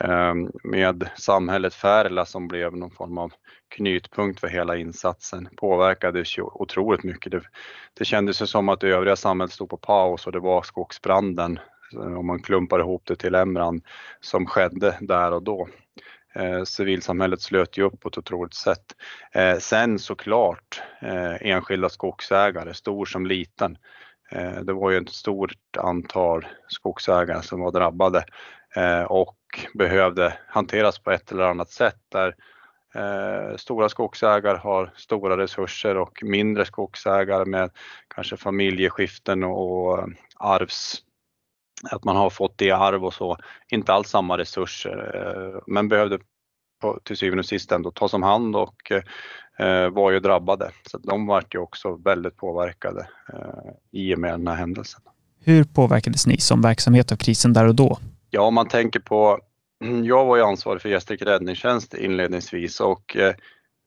Ehm, med samhället Färila som blev någon form av knytpunkt för hela insatsen påverkades ju otroligt mycket. Det, det kändes som att det övriga samhället stod på paus och det var skogsbranden, eh, om man klumpar ihop det till en brand, som skedde där och då. Eh, civilsamhället slöt ju upp på ett otroligt sätt. Eh, sen såklart eh, enskilda skogsägare, stor som liten. Eh, det var ju ett stort antal skogsägare som var drabbade Eh, och behövde hanteras på ett eller annat sätt där eh, stora skogsägare har stora resurser och mindre skogsägare med kanske familjeskiften och eh, arvs att man har fått det i arv och så, inte alls samma resurser men behövde på, till syvende och sist ändå tas om hand och eh, var ju drabbade. Så de var ju också väldigt påverkade eh, i och med den här händelsen. Hur påverkades ni som verksamhet av krisen där och då? Ja, om man tänker på, jag var ju ansvarig för Gästrike räddningstjänst inledningsvis och eh,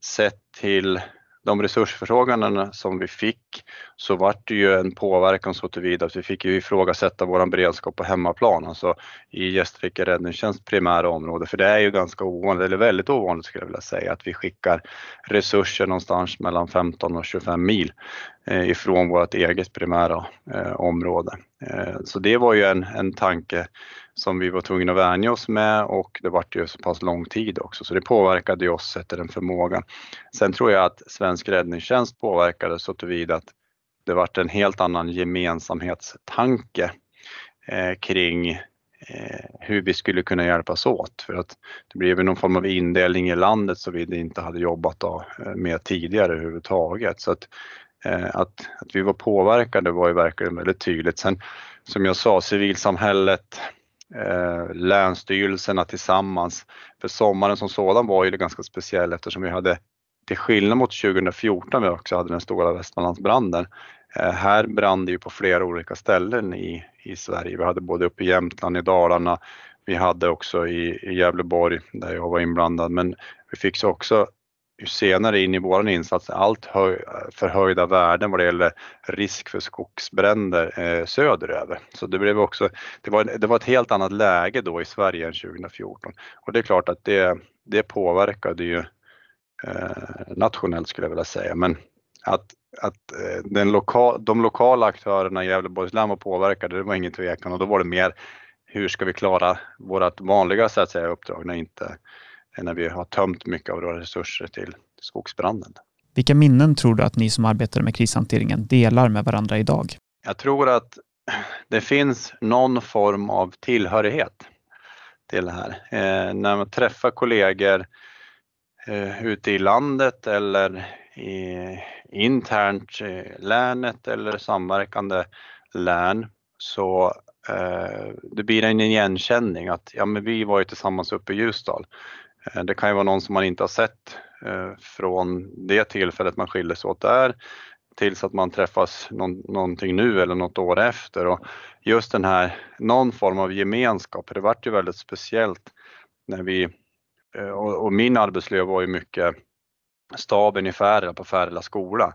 sett till de resursförfrågandena som vi fick så vart det ju en påverkan så tillvida att vi fick ju ifrågasätta vår beredskap på hemmaplan, alltså i Gästrike räddningstjänst primära område. För det är ju ganska ovanligt, eller väldigt ovanligt skulle jag vilja säga, att vi skickar resurser någonstans mellan 15 och 25 mil eh, ifrån vårt eget primära eh, område. Eh, så det var ju en, en tanke som vi var tvungna att vänja oss med och det vart ju så pass lång tid också så det påverkade ju oss efter den förmågan. Sen tror jag att svensk räddningstjänst påverkades så tillvida att det vart en helt annan gemensamhetstanke eh, kring eh, hur vi skulle kunna hjälpas åt för att det blev någon form av indelning i landet som vi inte hade jobbat då, eh, med tidigare överhuvudtaget. Så att, eh, att, att vi var påverkade var ju verkligen väldigt tydligt. Sen som jag sa, civilsamhället, eh, länsstyrelserna tillsammans. För sommaren som sådan var ju ganska speciell eftersom vi hade, till skillnad mot 2014 vi också hade den stora Västmanlandsbranden, eh, här brann det ju på flera olika ställen i, i Sverige. Vi hade både uppe i Jämtland, i Dalarna, vi hade också i, i Gävleborg där jag var inblandad, men vi fick också ju senare in i vår insats allt höj, förhöjda värden vad det gäller risk för skogsbränder eh, söderöver. Så det blev också, det var, det var ett helt annat läge då i Sverige än 2014 och det är klart att det, det påverkade ju eh, nationellt skulle jag vilja säga. Men att, att eh, den loka, de lokala aktörerna i Gävleborgs län var påverkade, det var ingen tvekan. Och då var det mer hur ska vi klara vårt vanliga så att säga, uppdrag när inte när vi har tömt mycket av våra resurser till skogsbranden. Vilka minnen tror du att ni som arbetar med krishanteringen delar med varandra idag? Jag tror att det finns någon form av tillhörighet till det här. Eh, när man träffar kollegor eh, ute i landet eller i, internt i länet eller samverkande län så eh, det blir en igenkänning att ja, men vi var ju tillsammans uppe i Ljusdal. Eh, det kan ju vara någon som man inte har sett eh, från det tillfället man skildes åt där tills att man träffas någon, någonting nu eller något år efter. Och just den här, någon form av gemenskap, det vart ju väldigt speciellt när vi, eh, och, och min arbetsliv var ju mycket staben i Färila på Färila skola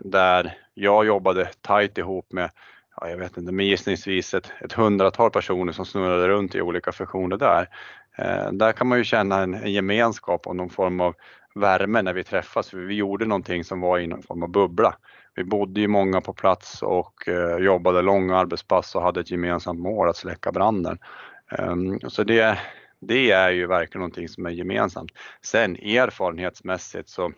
där jag jobbade tajt ihop med, ja, jag vet inte, med gissningsvis ett, ett hundratal personer som snurrade runt i olika funktioner där. Eh, där kan man ju känna en, en, gemenskap och någon form av värme när vi träffas. Vi gjorde någonting som var i någon form av bubbla. Vi bodde ju många på plats och eh, jobbade långa arbetspass och hade ett gemensamt mål att släcka branden. Ehm, så det, det är ju verkligen någonting som är gemensamt. Sen erfarenhetsmässigt så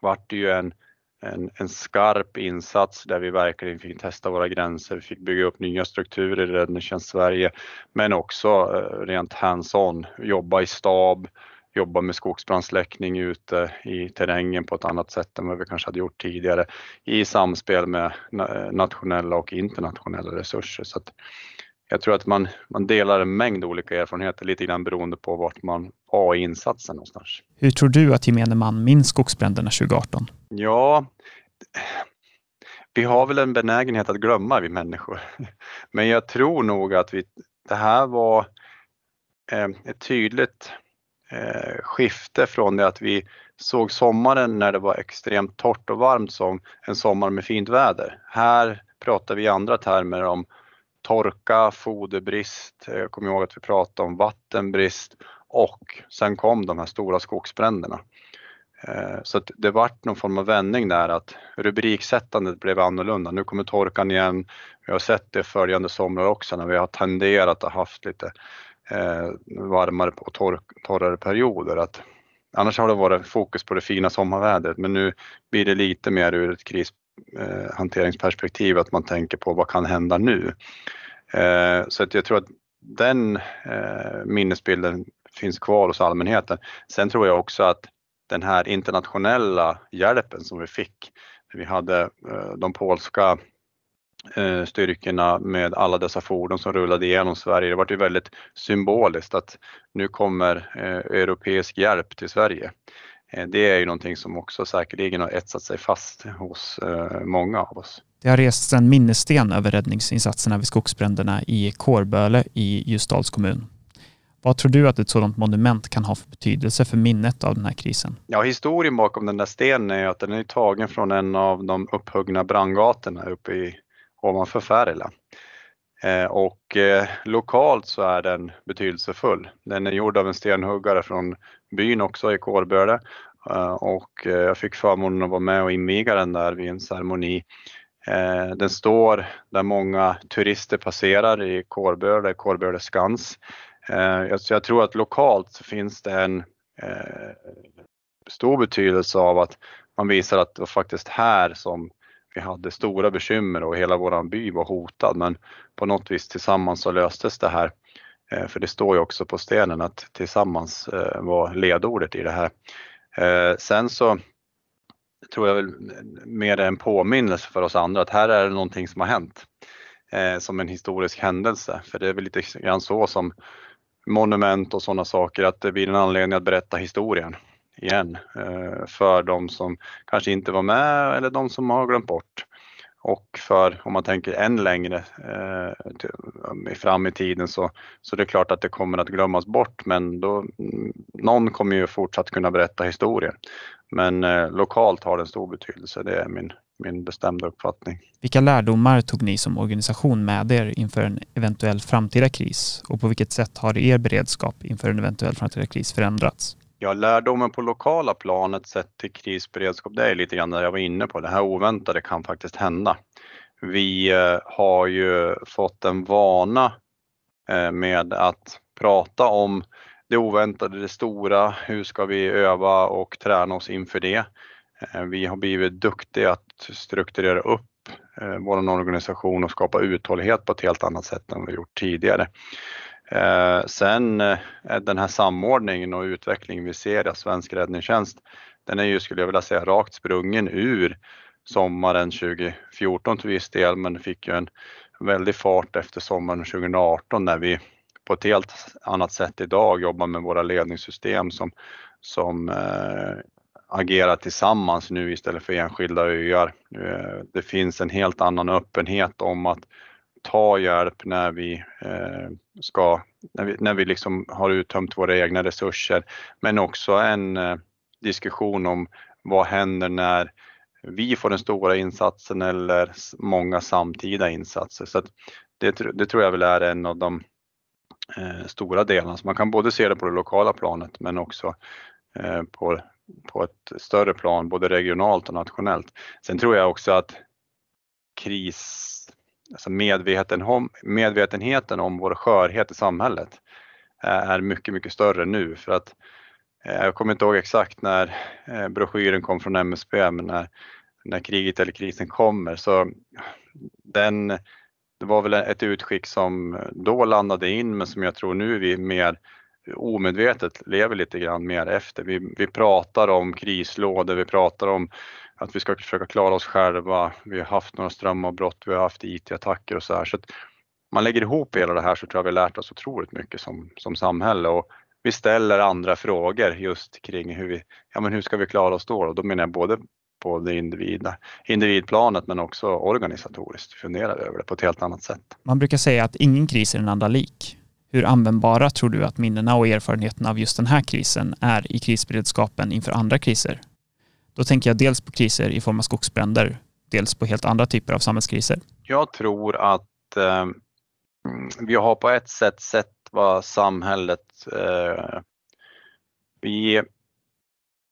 vart det ju en, en, en, skarp insats där vi verkligen fick testa våra gränser. Vi fick bygga upp nya strukturer i Räddningstjänst Sverige, men också eh, rent hands-on, jobba i stab, jobba med skogsbrandsläckning ute i terrängen på ett annat sätt än vad vi kanske hade gjort tidigare i samspel med nationella och internationella resurser. Så jag tror att man, man delar en mängd olika erfarenheter lite grann beroende på vart man var i insatsen någonstans. Hur tror du att gemene man minns skogsbränderna 2018? Ja, vi har väl en benägenhet att glömma vi människor. Men jag tror nog att vi, det här var eh, ett tydligt eh, skifte från det att vi såg sommaren när det var extremt torrt och varmt som en sommar med fint väder. Här pratar vi i andra termer om torka, foderbrist, eh, jag kommer ihåg att vi pratade om vattenbrist och sen kom de här stora skogsbränderna. Eh, så det vart någon form av vändning där att rubriksättandet blev annorlunda. Nu kommer torkan igen. Vi har sett det följande somrar också när vi har tenderat att ha haft lite eh, varmare och torr, torrare perioder. Att annars har det varit fokus på det fina sommarvädret men nu blir det lite mer ur ett kris, eh, hanteringsperspektiv att man tänker på vad kan hända nu. Eh, så att jag tror att den eh, minnesbilden finns kvar hos allmänheten. Sen tror jag också att den här internationella hjälpen som vi fick, vi hade eh, de polska eh, styrkorna med alla dessa fordon som rullade igenom Sverige. Det var ju väldigt symboliskt att nu kommer eh, europeisk hjälp till Sverige. Eh, det är ju någonting som också säkerligen har etsat sig fast hos eh, många av oss. Det har rests en minnessten över räddningsinsatserna vid skogsbränderna i Kårböle i Ljusdals kommun. Vad tror du att ett sådant monument kan ha för betydelse för minnet av den här krisen? Ja, historien bakom den där stenen är att den är tagen från en av de upphuggna brandgatorna uppe i ovanför Färila. Eh, och eh, lokalt så är den betydelsefull. Den är gjord av en stenhuggare från byn också i Kårböle eh, och eh, jag fick förmånen att vara med och inviga den där vid en ceremoni. Eh, den står där många turister passerar i Kårböle, Kårböle Skans. Jag tror att lokalt så finns det en stor betydelse av att man visar att det var faktiskt här som vi hade stora bekymmer och hela våran by var hotad men på något vis tillsammans så löstes det här. Eh, för det står ju också på stenen att tillsammans eh, var ledordet i det här. Eh, sen så tror jag väl mer en påminnelse för oss andra att här är det någonting som har hänt som en historisk händelse. För det är väl lite grann så som monument och sådana saker att det blir en anledning att berätta historien igen för de som kanske inte var med eller de som har glömt bort. Och för, om man tänker än längre eh, fram i tiden så, så det är klart att det kommer att glömmas bort men då, mm, någon kommer ju fortsatt kunna berätta historier. Men eh, lokalt har det en stor betydelse, det är min, min bestämda uppfattning. Vilka lärdomar tog ni som organisation med er inför en eventuell framtida kris och på vilket sätt har er beredskap inför en eventuell framtida kris förändrats? Ja, lärdomen på lokala planet sett till krisberedskap, det är lite grann det jag var inne på. Det här oväntade kan faktiskt hända. Vi eh, har ju fått en vana eh, med att prata om det oväntade, det stora. Hur ska vi öva och träna oss inför det? Eh, vi har blivit duktiga att strukturera upp vår organisation och skapa uthållighet på ett helt annat sätt än vi gjort tidigare. Eh, sen eh, den här samordningen och utvecklingen vi ser av svensk räddningstjänst, den är ju, skulle jag vilja säga, rakt sprungen ur sommaren 2014 till viss del, men fick ju en väldig fart efter sommaren 2018 när vi på ett helt annat sätt idag jobbar med våra ledningssystem som, som eh, agerar tillsammans nu istället för enskilda öar. Eh, det finns en helt annan öppenhet om att ta hjälp när vi eh, ska, när vi, när vi liksom har uttömt våra egna resurser, men också en eh, diskussion om vad händer när vi får den stora insatsen eller många samtida insatser. Så det, det, tror jag väl är en av de eh, stora delarna. Så man kan både se det på det lokala planet men också eh, på, på ett större plan, både regionalt och nationellt. Sen tror jag också att kris, alltså medveten om, medvetenheten om vår skörhet i samhället eh, är mycket, mycket större nu för att eh, jag kommer inte ihåg exakt när eh, broschyren kom från MSB, men när, när kriget eller krisen kommer så den, det var väl ett utskick som då landade in men som jag tror nu vi mer omedvetet lever lite grann mer efter. Vi, vi pratar om krislådor, vi pratar om att vi ska försöka klara oss själva. Vi har haft några strömavbrott, vi har haft IT-attacker och så här. Så att man lägger ihop hela det här så tror jag vi lärt oss otroligt mycket som, som samhälle och vi ställer andra frågor just kring hur vi, ja men hur ska vi klara oss då? Och då menar jag både på det individ, individplanet men också organisatoriskt funderar vi över det på ett helt annat sätt. Man brukar säga att ingen kris är den andra lik. Hur användbara tror du att minnena och erfarenheterna av just den här krisen är i krisberedskapen inför andra kriser? Då tänker jag dels på kriser i form av skogsbränder, dels på helt andra typer av samhällskriser. Jag tror att eh, vi har på ett sätt sett vad samhället eh, vi,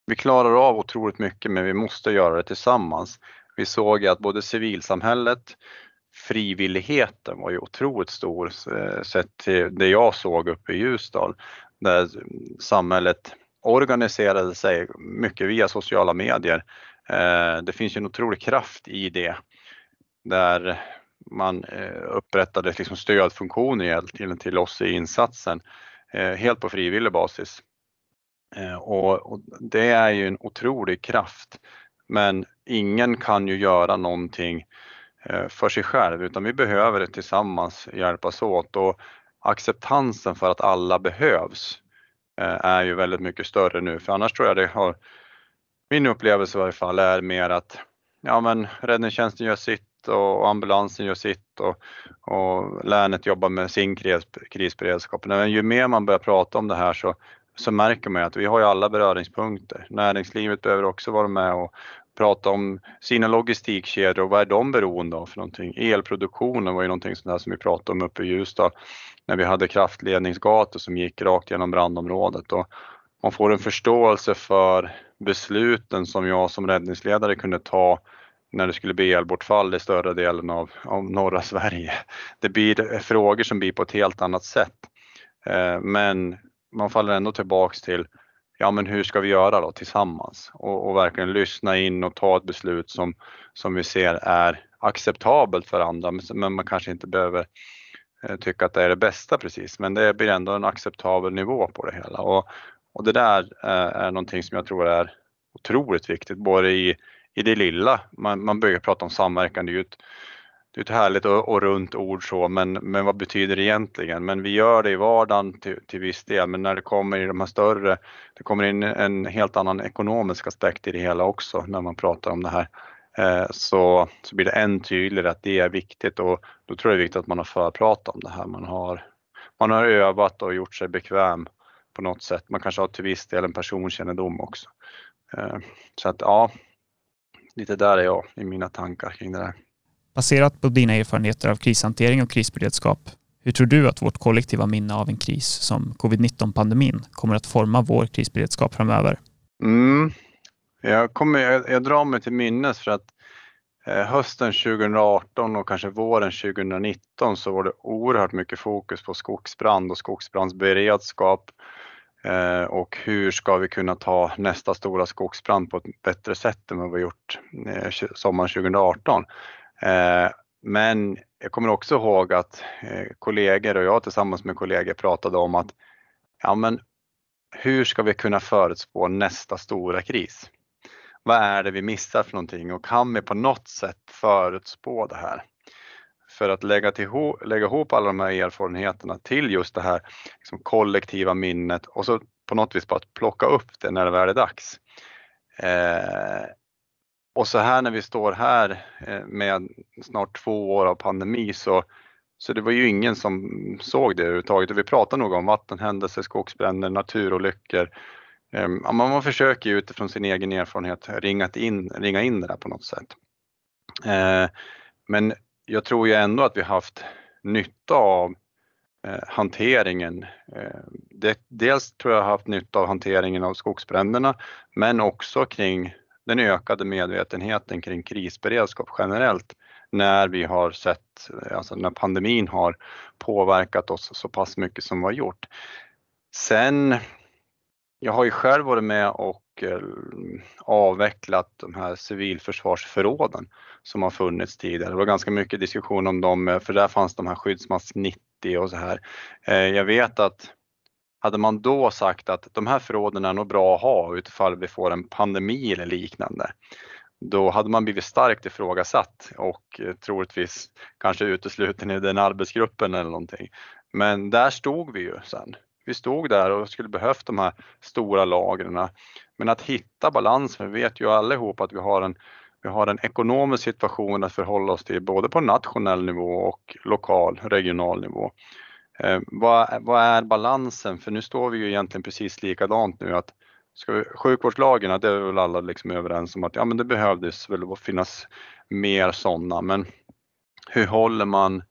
vi klarar av otroligt mycket men vi måste göra det tillsammans. Vi såg att både civilsamhället, frivilligheten var ju otroligt stor eh, sett till det jag såg uppe i Ljusdal där samhället organiserade sig mycket via sociala medier. Eh, det finns ju en otrolig kraft i det där man eh, upprättade liksom stödfunktioner till oss i insatsen eh, helt på frivillig basis. Och det är ju en otrolig kraft. Men ingen kan ju göra någonting för sig själv utan vi behöver tillsammans hjälpas åt och acceptansen för att alla behövs Eh, är ju väldigt mycket större nu för annars tror jag det har min upplevelse i varje fall är mer att ja men räddningstjänsten gör sitt och ambulansen gör sitt och, och länet jobbar med sin kris, krisberedskap. Men ju mer man börjar prata om det här så, så märker man att vi har ju alla beröringspunkter. Näringslivet behöver också vara med och prata om sina logistikkedjor och vad är de beroende av för någonting. Elproduktionen var ju någonting sånt där som vi pratade om uppe i Ljusdal när vi hade kraftledningsgator som gick rakt genom brandområdet och man får en förståelse för besluten som jag som räddningsledare kunde ta när det skulle bli elbortfall i större delen av, av norra Sverige. Det blir frågor som blir på ett helt annat sätt. Eh, men man faller ändå tillbaks till ja men hur ska vi göra då tillsammans? Och, och, verkligen lyssna in och ta ett beslut som, som vi ser är acceptabelt för andra men man kanske inte behöver eh, tycka att det är det bästa precis. Men det blir ändå en acceptabel nivå på det hela. Och, och det där är, är någonting som jag tror är otroligt viktigt både i, i det lilla, man, man börjar prata om samverkan, det är ju ett, det är ett härligt och, och runt ord så, men, men vad betyder det egentligen? Men vi gör det i vardagen till, till viss del, men när det kommer i de här större, det kommer in en helt annan ekonomisk aspekt i det hela också när man pratar om det här. Eh, så, så blir det än tydligare att det är viktigt och då tror jag det är viktigt att man har förpratat om det här. Man har, man har övat och gjort sig bekväm på något sätt. Man kanske har till viss del en personkännedom också. Eh, så att ja, lite där är jag i mina tankar kring det där. Baserat på dina erfarenheter av krishantering och krisberedskap, hur tror du att vårt kollektiva minne av en kris som covid-19-pandemin kommer att forma vår krisberedskap framöver? Mm. Jag, kommer, jag, jag drar mig till minnes för att eh, hösten 2018 och kanske våren 2019 så var det oerhört mycket fokus på skogsbrand och skogsbrandsberedskap eh, och hur ska vi kunna ta nästa stora skogsbrand på ett bättre sätt än vad vi gjort eh, sommaren 2018. Eh, men jag kommer också ihåg att eh, kollegor och jag tillsammans med kollegor pratade om att ja, men hur ska vi kunna förutspå nästa stora kris? Vad är det vi missar för någonting och kan vi på något sätt förutspå det här? för att lägga, till, lägga ihop alla de här erfarenheterna till just det här liksom kollektiva minnet och så på något vis bara att plocka upp det när det väl är dags. Eh, och så här när vi står här eh, med snart två år av pandemi så, så det var ju ingen som såg det överhuvudtaget. Vi pratar nog om vattenhändelser, skogsbränder, naturolyckor. Ehm, ja, man försöker utifrån sin egen erfarenhet ringa in, ringa in det där på något sätt. Eh, men jag tror ju ändå att vi haft nytta av eh, hanteringen. Dels tror jag haft nytta av hanteringen av skogsbränderna, men också kring den ökade medvetenheten kring krisberedskap generellt när vi har sett, alltså när pandemin har påverkat oss så pass mycket som vi har gjort. Sen, jag har ju själv varit med och eh, avvecklat de här civilförsvarsförråden som har funnits tidigare. Det var ganska mycket diskussion om dem, eh, för där fanns de här skyddsmask 90 och så här. Eh, jag vet att hade man då sagt att de här förråden är nog bra att ha utifall vi får en pandemi eller liknande, då hade man blivit starkt ifrågasatt och eh, troligtvis kanske utesluten i den arbetsgruppen eller någonting. Men där stod vi ju sen. Vi stod där och skulle behövt de här stora lagren. Men att hitta balansen, vi vet ju allihop att vi har en vi har en ekonomisk situation att förhålla oss till både på nationell nivå och lokal, regional nivå. Eh, vad, vad, är balansen? För nu står vi ju egentligen precis likadant nu att ska vi, sjukvårdslagen, det är väl alla liksom överens om att ja, men det behövdes väl finnas mer sådana, men hur håller man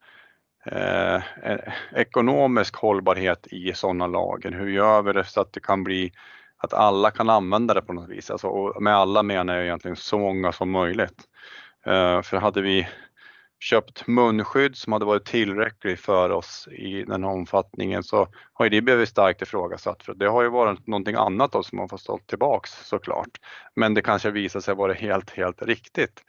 eh, e, ekonomisk hållbarhet i sådana lagen? Hur gör vi det så att det kan bli att alla kan använda det på något vis. Alltså, och med alla menar jag egentligen så många som möjligt. Eh, för hade vi köpt munskydd som hade varit tillräckligt för oss i den här omfattningen så har ju det blivit starkt ifrågasatt för det har ju varit någonting annat då som man fått stå tillbaks såklart. Men det kanske visar sig vara helt, helt riktigt.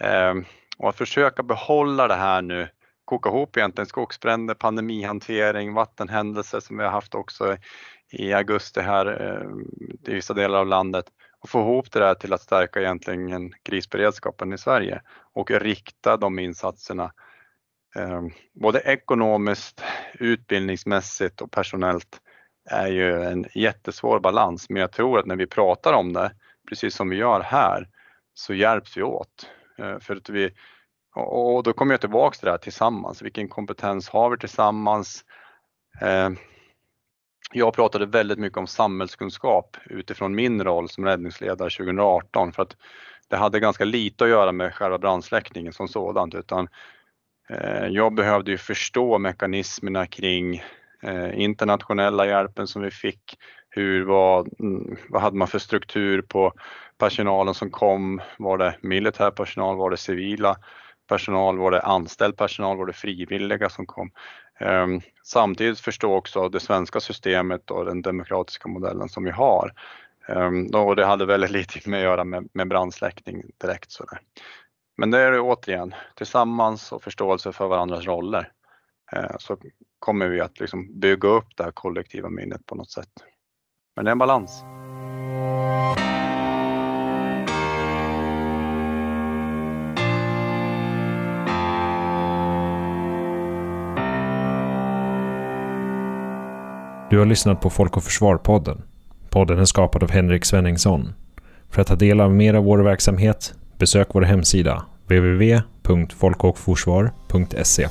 Eh, och att försöka behålla det här nu koka ihop egentligen skogsbränder, pandemihantering, vattenhändelser som vi har haft också i augusti här eh, i vissa delar av landet och få ihop det där till att stärka egentligen krisberedskapen i Sverige och rikta de insatserna eh, både ekonomiskt, utbildningsmässigt och personellt är ju en jättesvår balans. Men jag tror att när vi pratar om det, precis som vi gör här, så hjälps vi åt. Eh, för att vi, och då kommer jag tillbaks till det här tillsammans. Vilken kompetens har vi tillsammans? Ehm, jag pratade väldigt mycket om samhällskunskap utifrån min roll som räddningsledare 2018 för att det hade ganska lite att göra med själva brandsläckningen som sådant utan eh, jag behövde ju förstå mekanismerna kring eh, internationella hjälpen som vi fick. Hur var, mm, vad hade man för struktur på personalen som kom? Var det militär personal? Var det civila personal? Var det anställd personal? Var det frivilliga som kom? Ehm, samtidigt förstå också det svenska systemet och den demokratiska modellen som vi har. Ehm, och det hade väldigt lite med att göra med, med brandsläckning direkt. Sådär. Men det är det återigen, tillsammans och förståelse för varandras roller eh, så kommer vi att liksom bygga upp det här kollektiva minnet på något sätt. Men det är en balans. Du har lyssnat på Folk och Försvar-podden. Podden är skapad av Henrik Svenningsson. För att ta del av mer av vår verksamhet, besök vår hemsida www.folkochforsvar.se